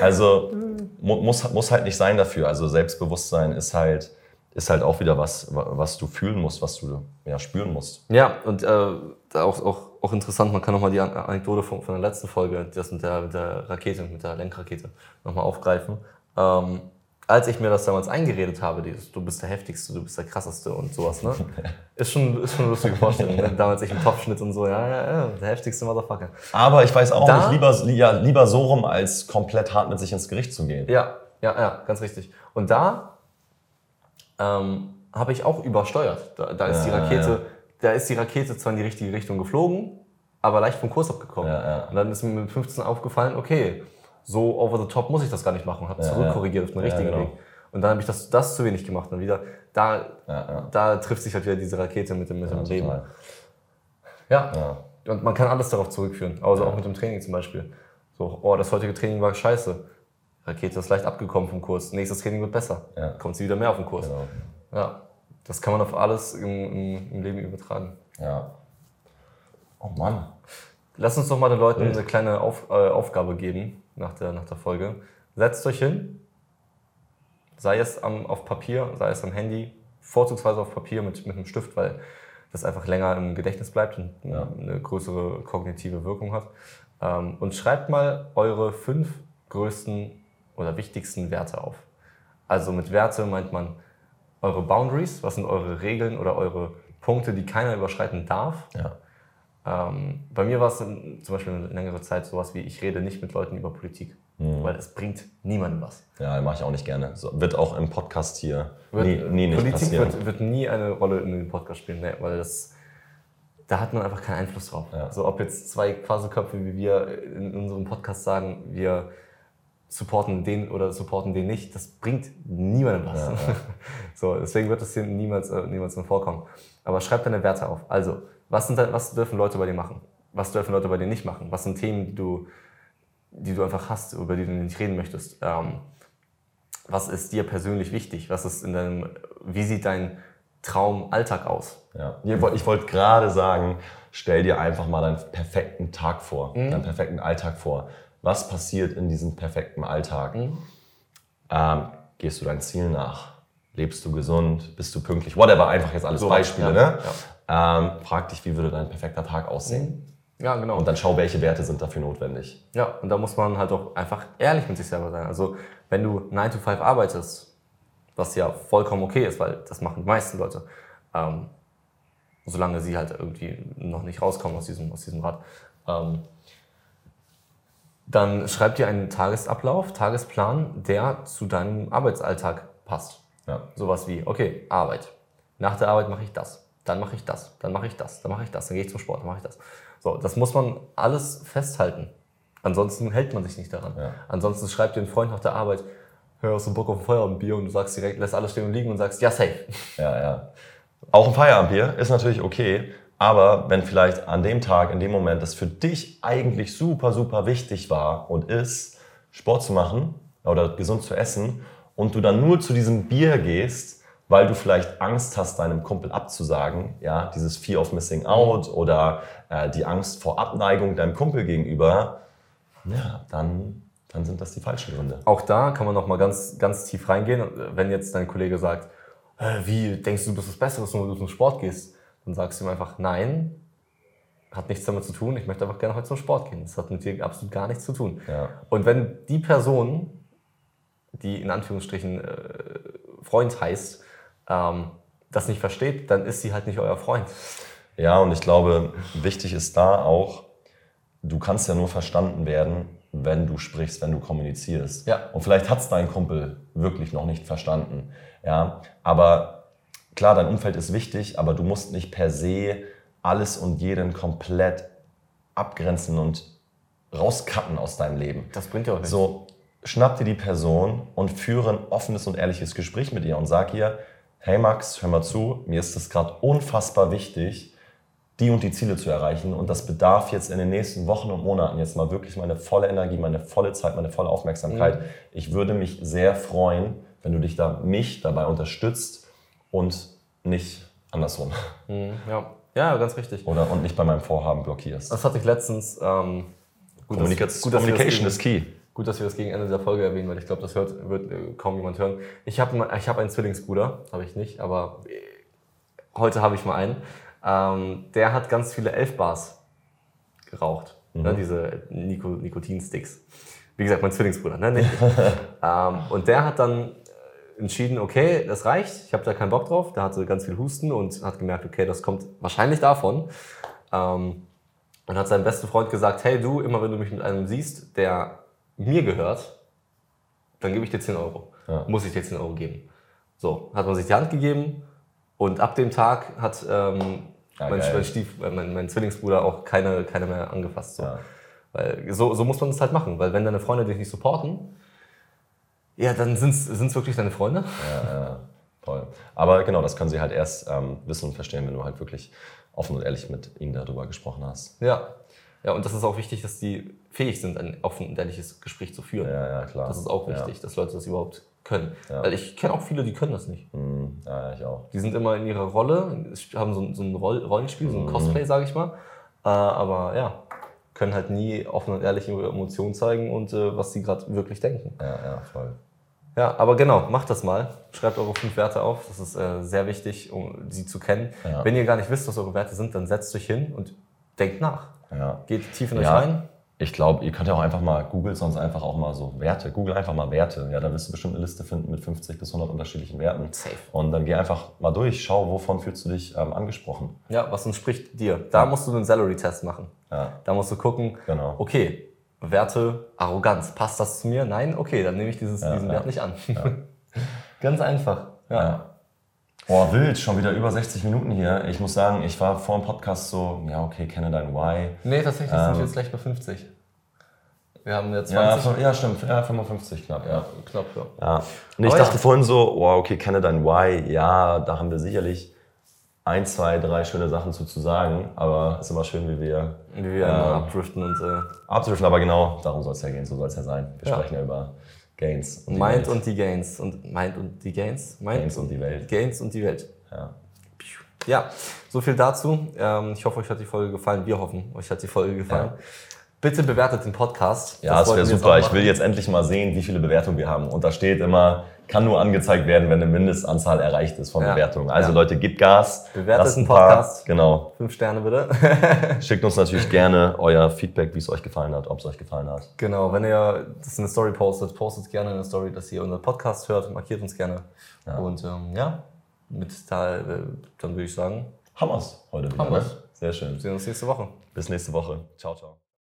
Also, muss, muss halt nicht sein dafür. Also Selbstbewusstsein ist halt, ist halt auch wieder was, was du fühlen musst, was du ja, spüren musst. Ja, und äh, auch, auch, auch interessant, man kann nochmal die Anekdote von, von der letzten Folge, das mit der, mit der Rakete, mit der Lenkrakete, nochmal aufgreifen. Ähm, als ich mir das damals eingeredet habe, dieses, du bist der heftigste, du bist der krasseste und sowas, ne? Ist schon, ist schon eine lustige Vorstellung. Ne? Damals ich im Topfschnitt und so, ja, ja, ja, der heftigste Motherfucker. Aber ich weiß auch da, nicht, lieber, ja, lieber so rum, als komplett hart mit sich ins Gericht zu gehen. Ja, ja, ja, ganz richtig. Und da ähm, habe ich auch übersteuert. Da, da ist ja, die Rakete, ja. da ist die Rakete zwar in die richtige Richtung geflogen, aber leicht vom Kurs abgekommen. Ja, und dann ist mir mit 15 aufgefallen, okay, so over the top muss ich das gar nicht machen, habe zurückkorrigiert auf den richtigen genau. Weg. Und dann habe ich das, das zu wenig gemacht. Und wieder, da, da trifft sich halt wieder diese Rakete mit dem, mit dem Leben. Ja. Und man kann alles darauf zurückführen. Also auch mit dem Training zum Beispiel. So, oh, das heutige Training war scheiße. Rakete ist leicht abgekommen vom Kurs. Nächstes Training wird besser. Kommt sie wieder mehr auf den Kurs. Genau. Ja. Das kann man auf alles im, im, im Leben übertragen. Ja. Oh Mann. Lass uns doch mal den Leuten eine kleine auf, äh, Aufgabe geben nach der, nach der Folge. Setzt euch hin, sei es am, auf Papier, sei es am Handy, vorzugsweise auf Papier mit, mit einem Stift, weil das einfach länger im Gedächtnis bleibt und ja. eine größere kognitive Wirkung hat. Ähm, und schreibt mal eure fünf größten oder wichtigsten Werte auf. Also mit Werte meint man eure Boundaries, was sind eure Regeln oder eure Punkte, die keiner überschreiten darf. Ja. Ähm, bei mir war es zum Beispiel eine längere Zeit sowas wie, ich rede nicht mit Leuten über Politik, mhm. weil es bringt niemandem was. Ja, mache ich auch nicht gerne. So, wird auch im Podcast hier wird, nie, nie nicht Politik passieren. Wird, wird nie eine Rolle in dem Podcast spielen, nee, weil das, da hat man einfach keinen Einfluss drauf. Ja. Also ob jetzt zwei Quaselköpfe wie wir in unserem Podcast sagen, wir supporten den oder supporten den nicht, das bringt niemandem was. Ja, ja. so, deswegen wird das hier niemals, äh, niemals mehr vorkommen. Aber schreib deine Werte auf. Also, was, sind, was dürfen Leute bei dir machen? Was dürfen Leute bei dir nicht machen? Was sind Themen, die du, die du einfach hast, über die du nicht reden möchtest? Ähm, was ist dir persönlich wichtig? Was ist in deinem, wie sieht dein Traumalltag aus? Ja. Ich wollte gerade sagen, stell dir einfach mal deinen perfekten Tag vor, mhm. deinen perfekten Alltag vor. Was passiert in diesem perfekten Alltag? Mhm. Ähm, gehst du dein Ziel nach? Lebst du gesund? Bist du pünktlich? Whatever, einfach jetzt alles so, Beispiele. Ja, ne? Ja. Ähm, frag dich, wie würde dein perfekter Tag aussehen? Ja, genau. Und dann schau, welche Werte sind dafür notwendig. Ja, und da muss man halt auch einfach ehrlich mit sich selber sein. Also, wenn du 9 to 5 arbeitest, was ja vollkommen okay ist, weil das machen die meisten Leute, ähm, solange sie halt irgendwie noch nicht rauskommen aus diesem, aus diesem Rad, ähm, dann schreib dir einen Tagesablauf, Tagesplan, der zu deinem Arbeitsalltag passt. Ja. Sowas wie, okay, Arbeit. Nach der Arbeit mache ich das dann mache ich das, dann mache ich das, dann mache ich das, dann gehe ich zum Sport, dann mache ich das. So, das muss man alles festhalten. Ansonsten hält man sich nicht daran. Ja. Ansonsten schreibt dir ein Freund nach der Arbeit, hör, hast du Bock auf ein Feierabendbier und du sagst direkt, lässt alles stehen und liegen und sagst, ja, safe. Ja, ja. Auch ein Feierabendbier ist natürlich okay, aber wenn vielleicht an dem Tag, in dem Moment, das für dich eigentlich super, super wichtig war und ist, Sport zu machen oder gesund zu essen und du dann nur zu diesem Bier gehst, weil du vielleicht Angst hast, deinem Kumpel abzusagen, ja, dieses Fear of Missing Out oder äh, die Angst vor Abneigung deinem Kumpel gegenüber, ja, dann, dann sind das die falschen Gründe. Auch da kann man noch mal ganz, ganz tief reingehen. Wenn jetzt dein Kollege sagt, äh, wie denkst du, du bist was Besseres, wenn du zum Sport gehst, dann sagst du ihm einfach, nein, hat nichts damit zu tun, ich möchte einfach gerne heute zum Sport gehen. Das hat mit dir absolut gar nichts zu tun. Ja. Und wenn die Person, die in Anführungsstrichen äh, Freund heißt, ähm, das nicht versteht, dann ist sie halt nicht euer Freund. Ja, und ich glaube, wichtig ist da auch, du kannst ja nur verstanden werden, wenn du sprichst, wenn du kommunizierst. Ja. Und vielleicht hat es dein Kumpel wirklich noch nicht verstanden. Ja, aber klar, dein Umfeld ist wichtig, aber du musst nicht per se alles und jeden komplett abgrenzen und rauscutten aus deinem Leben. Das bringt ja auch nichts. So, schnapp dir die Person und führe ein offenes und ehrliches Gespräch mit ihr und sag ihr, hey Max, hör mal zu, mir ist es gerade unfassbar wichtig, die und die Ziele zu erreichen. Und das bedarf jetzt in den nächsten Wochen und Monaten jetzt mal wirklich meine volle Energie, meine volle Zeit, meine volle Aufmerksamkeit. Mhm. Ich würde mich sehr freuen, wenn du dich da mich dabei unterstützt und nicht andersrum. Mhm, ja. ja, ganz richtig. Oder und nicht bei meinem Vorhaben blockierst. Das hatte ich letztens. Ähm, gut, Communication, gut, Communication ist key. Gut, dass wir das gegen Ende der Folge erwähnen, weil ich glaube, das hört, wird äh, kaum jemand hören. Ich habe ich hab einen Zwillingsbruder, habe ich nicht, aber äh, heute habe ich mal einen. Ähm, der hat ganz viele Elfbars geraucht, ne, mhm. ne, diese Nico, Nikotinsticks. Wie gesagt, mein Zwillingsbruder, ne? Ähm, und der hat dann entschieden, okay, das reicht, ich habe da keinen Bock drauf. Der hatte ganz viel Husten und hat gemerkt, okay, das kommt wahrscheinlich davon. Ähm, und hat seinem besten Freund gesagt, hey du, immer wenn du mich mit einem siehst, der mir gehört, dann gebe ich dir 10 Euro. Ja. Muss ich dir 10 Euro geben. So, hat man sich die Hand gegeben und ab dem Tag hat ähm, ja, mein, mein, Stief, äh, mein, mein, Zwillingsbruder auch keine, keine mehr angefasst. So. Ja. Weil so, so muss man es halt machen, weil wenn deine Freunde dich nicht supporten, ja, dann sind es wirklich deine Freunde. Ja, ja, toll. Aber genau, das können sie halt erst ähm, wissen und verstehen, wenn du halt wirklich offen und ehrlich mit ihnen darüber gesprochen hast. Ja. Ja, und das ist auch wichtig, dass die fähig sind, ein offen und ehrliches Gespräch zu führen. Ja, ja, klar. Das ist auch wichtig, ja. dass Leute das überhaupt können. Ja. Weil ich kenne auch viele, die können das nicht. Mhm. Ja, ich auch. Die sind immer in ihrer Rolle, haben so ein, so ein Rollenspiel, so ein mhm. Cosplay, sage ich mal. Äh, aber ja, können halt nie offen und ehrlich ihre Emotionen zeigen und äh, was sie gerade wirklich denken. Ja, ja, voll. Ja, aber genau, macht das mal. Schreibt eure fünf Werte auf. Das ist äh, sehr wichtig, um sie zu kennen. Ja. Wenn ihr gar nicht wisst, was eure Werte sind, dann setzt euch hin und denkt nach. Ja. Geht tief in euch rein. Ich glaube, ihr könnt ja auch einfach mal Google sonst einfach auch mal so Werte. Google einfach mal Werte. Ja, da wirst du bestimmt eine Liste finden mit 50 bis 100 unterschiedlichen Werten. Safe. Und dann geh einfach mal durch, schau, wovon fühlst du dich ähm, angesprochen. Ja, was entspricht dir. Da musst du einen Salary-Test machen. Ja. Da musst du gucken, genau. okay, Werte, Arroganz, passt das zu mir? Nein? Okay, dann nehme ich dieses, ja, diesen ja. Wert nicht an. Ja. Ganz einfach. Ja. Boah, wild, schon wieder über 60 Minuten hier. Ich muss sagen, ich war vor dem Podcast so, ja, okay, kenne dein Why. Nee, tatsächlich ähm, sind wir jetzt gleich bei 50. Wir haben jetzt 20. Ja, ja stimmt, ja, 55 knapp, ja. Knapp, ja. ja. Und ich Aber dachte vorhin so, wow, okay, kenne dein Why. Ja, da haben wir sicherlich ein, zwei, drei schöne Sachen zu, zu sagen, aber es ist immer schön, wie wir, wie wir äh, abdriften und äh, abdriften, aber genau, darum soll es ja gehen, so soll es ja sein. Wir ja. sprechen ja über Gains. Und Mind und die Gains und Mind und die Gains, Mind Gains und die Welt. Gains und die Welt. Ja. Ja, so viel dazu. Ähm, ich hoffe, euch hat die Folge gefallen. Wir hoffen, euch hat die Folge gefallen. Ja. Bitte bewertet den Podcast. Ja, das, das wäre super. Ich will jetzt endlich mal sehen, wie viele Bewertungen wir haben. Und da steht immer kann nur angezeigt werden, wenn eine Mindestanzahl erreicht ist von ja. Bewertungen. Also ja. Leute, gebt Gas. Bewertet den Podcast. Genau. Fünf Sterne bitte. Schickt uns natürlich gerne euer Feedback, wie es euch gefallen hat, ob es euch gefallen hat. Genau, wenn ihr das in eine Story postet, postet gerne in eine Story, dass ihr unseren Podcast hört, markiert uns gerne. Ja. Und ähm, ja, mit da, äh, dann würde ich sagen, wir's heute wieder. Haben ne? Sehr schön. Wir sehen uns nächste Woche. Bis nächste Woche. Ciao, ciao.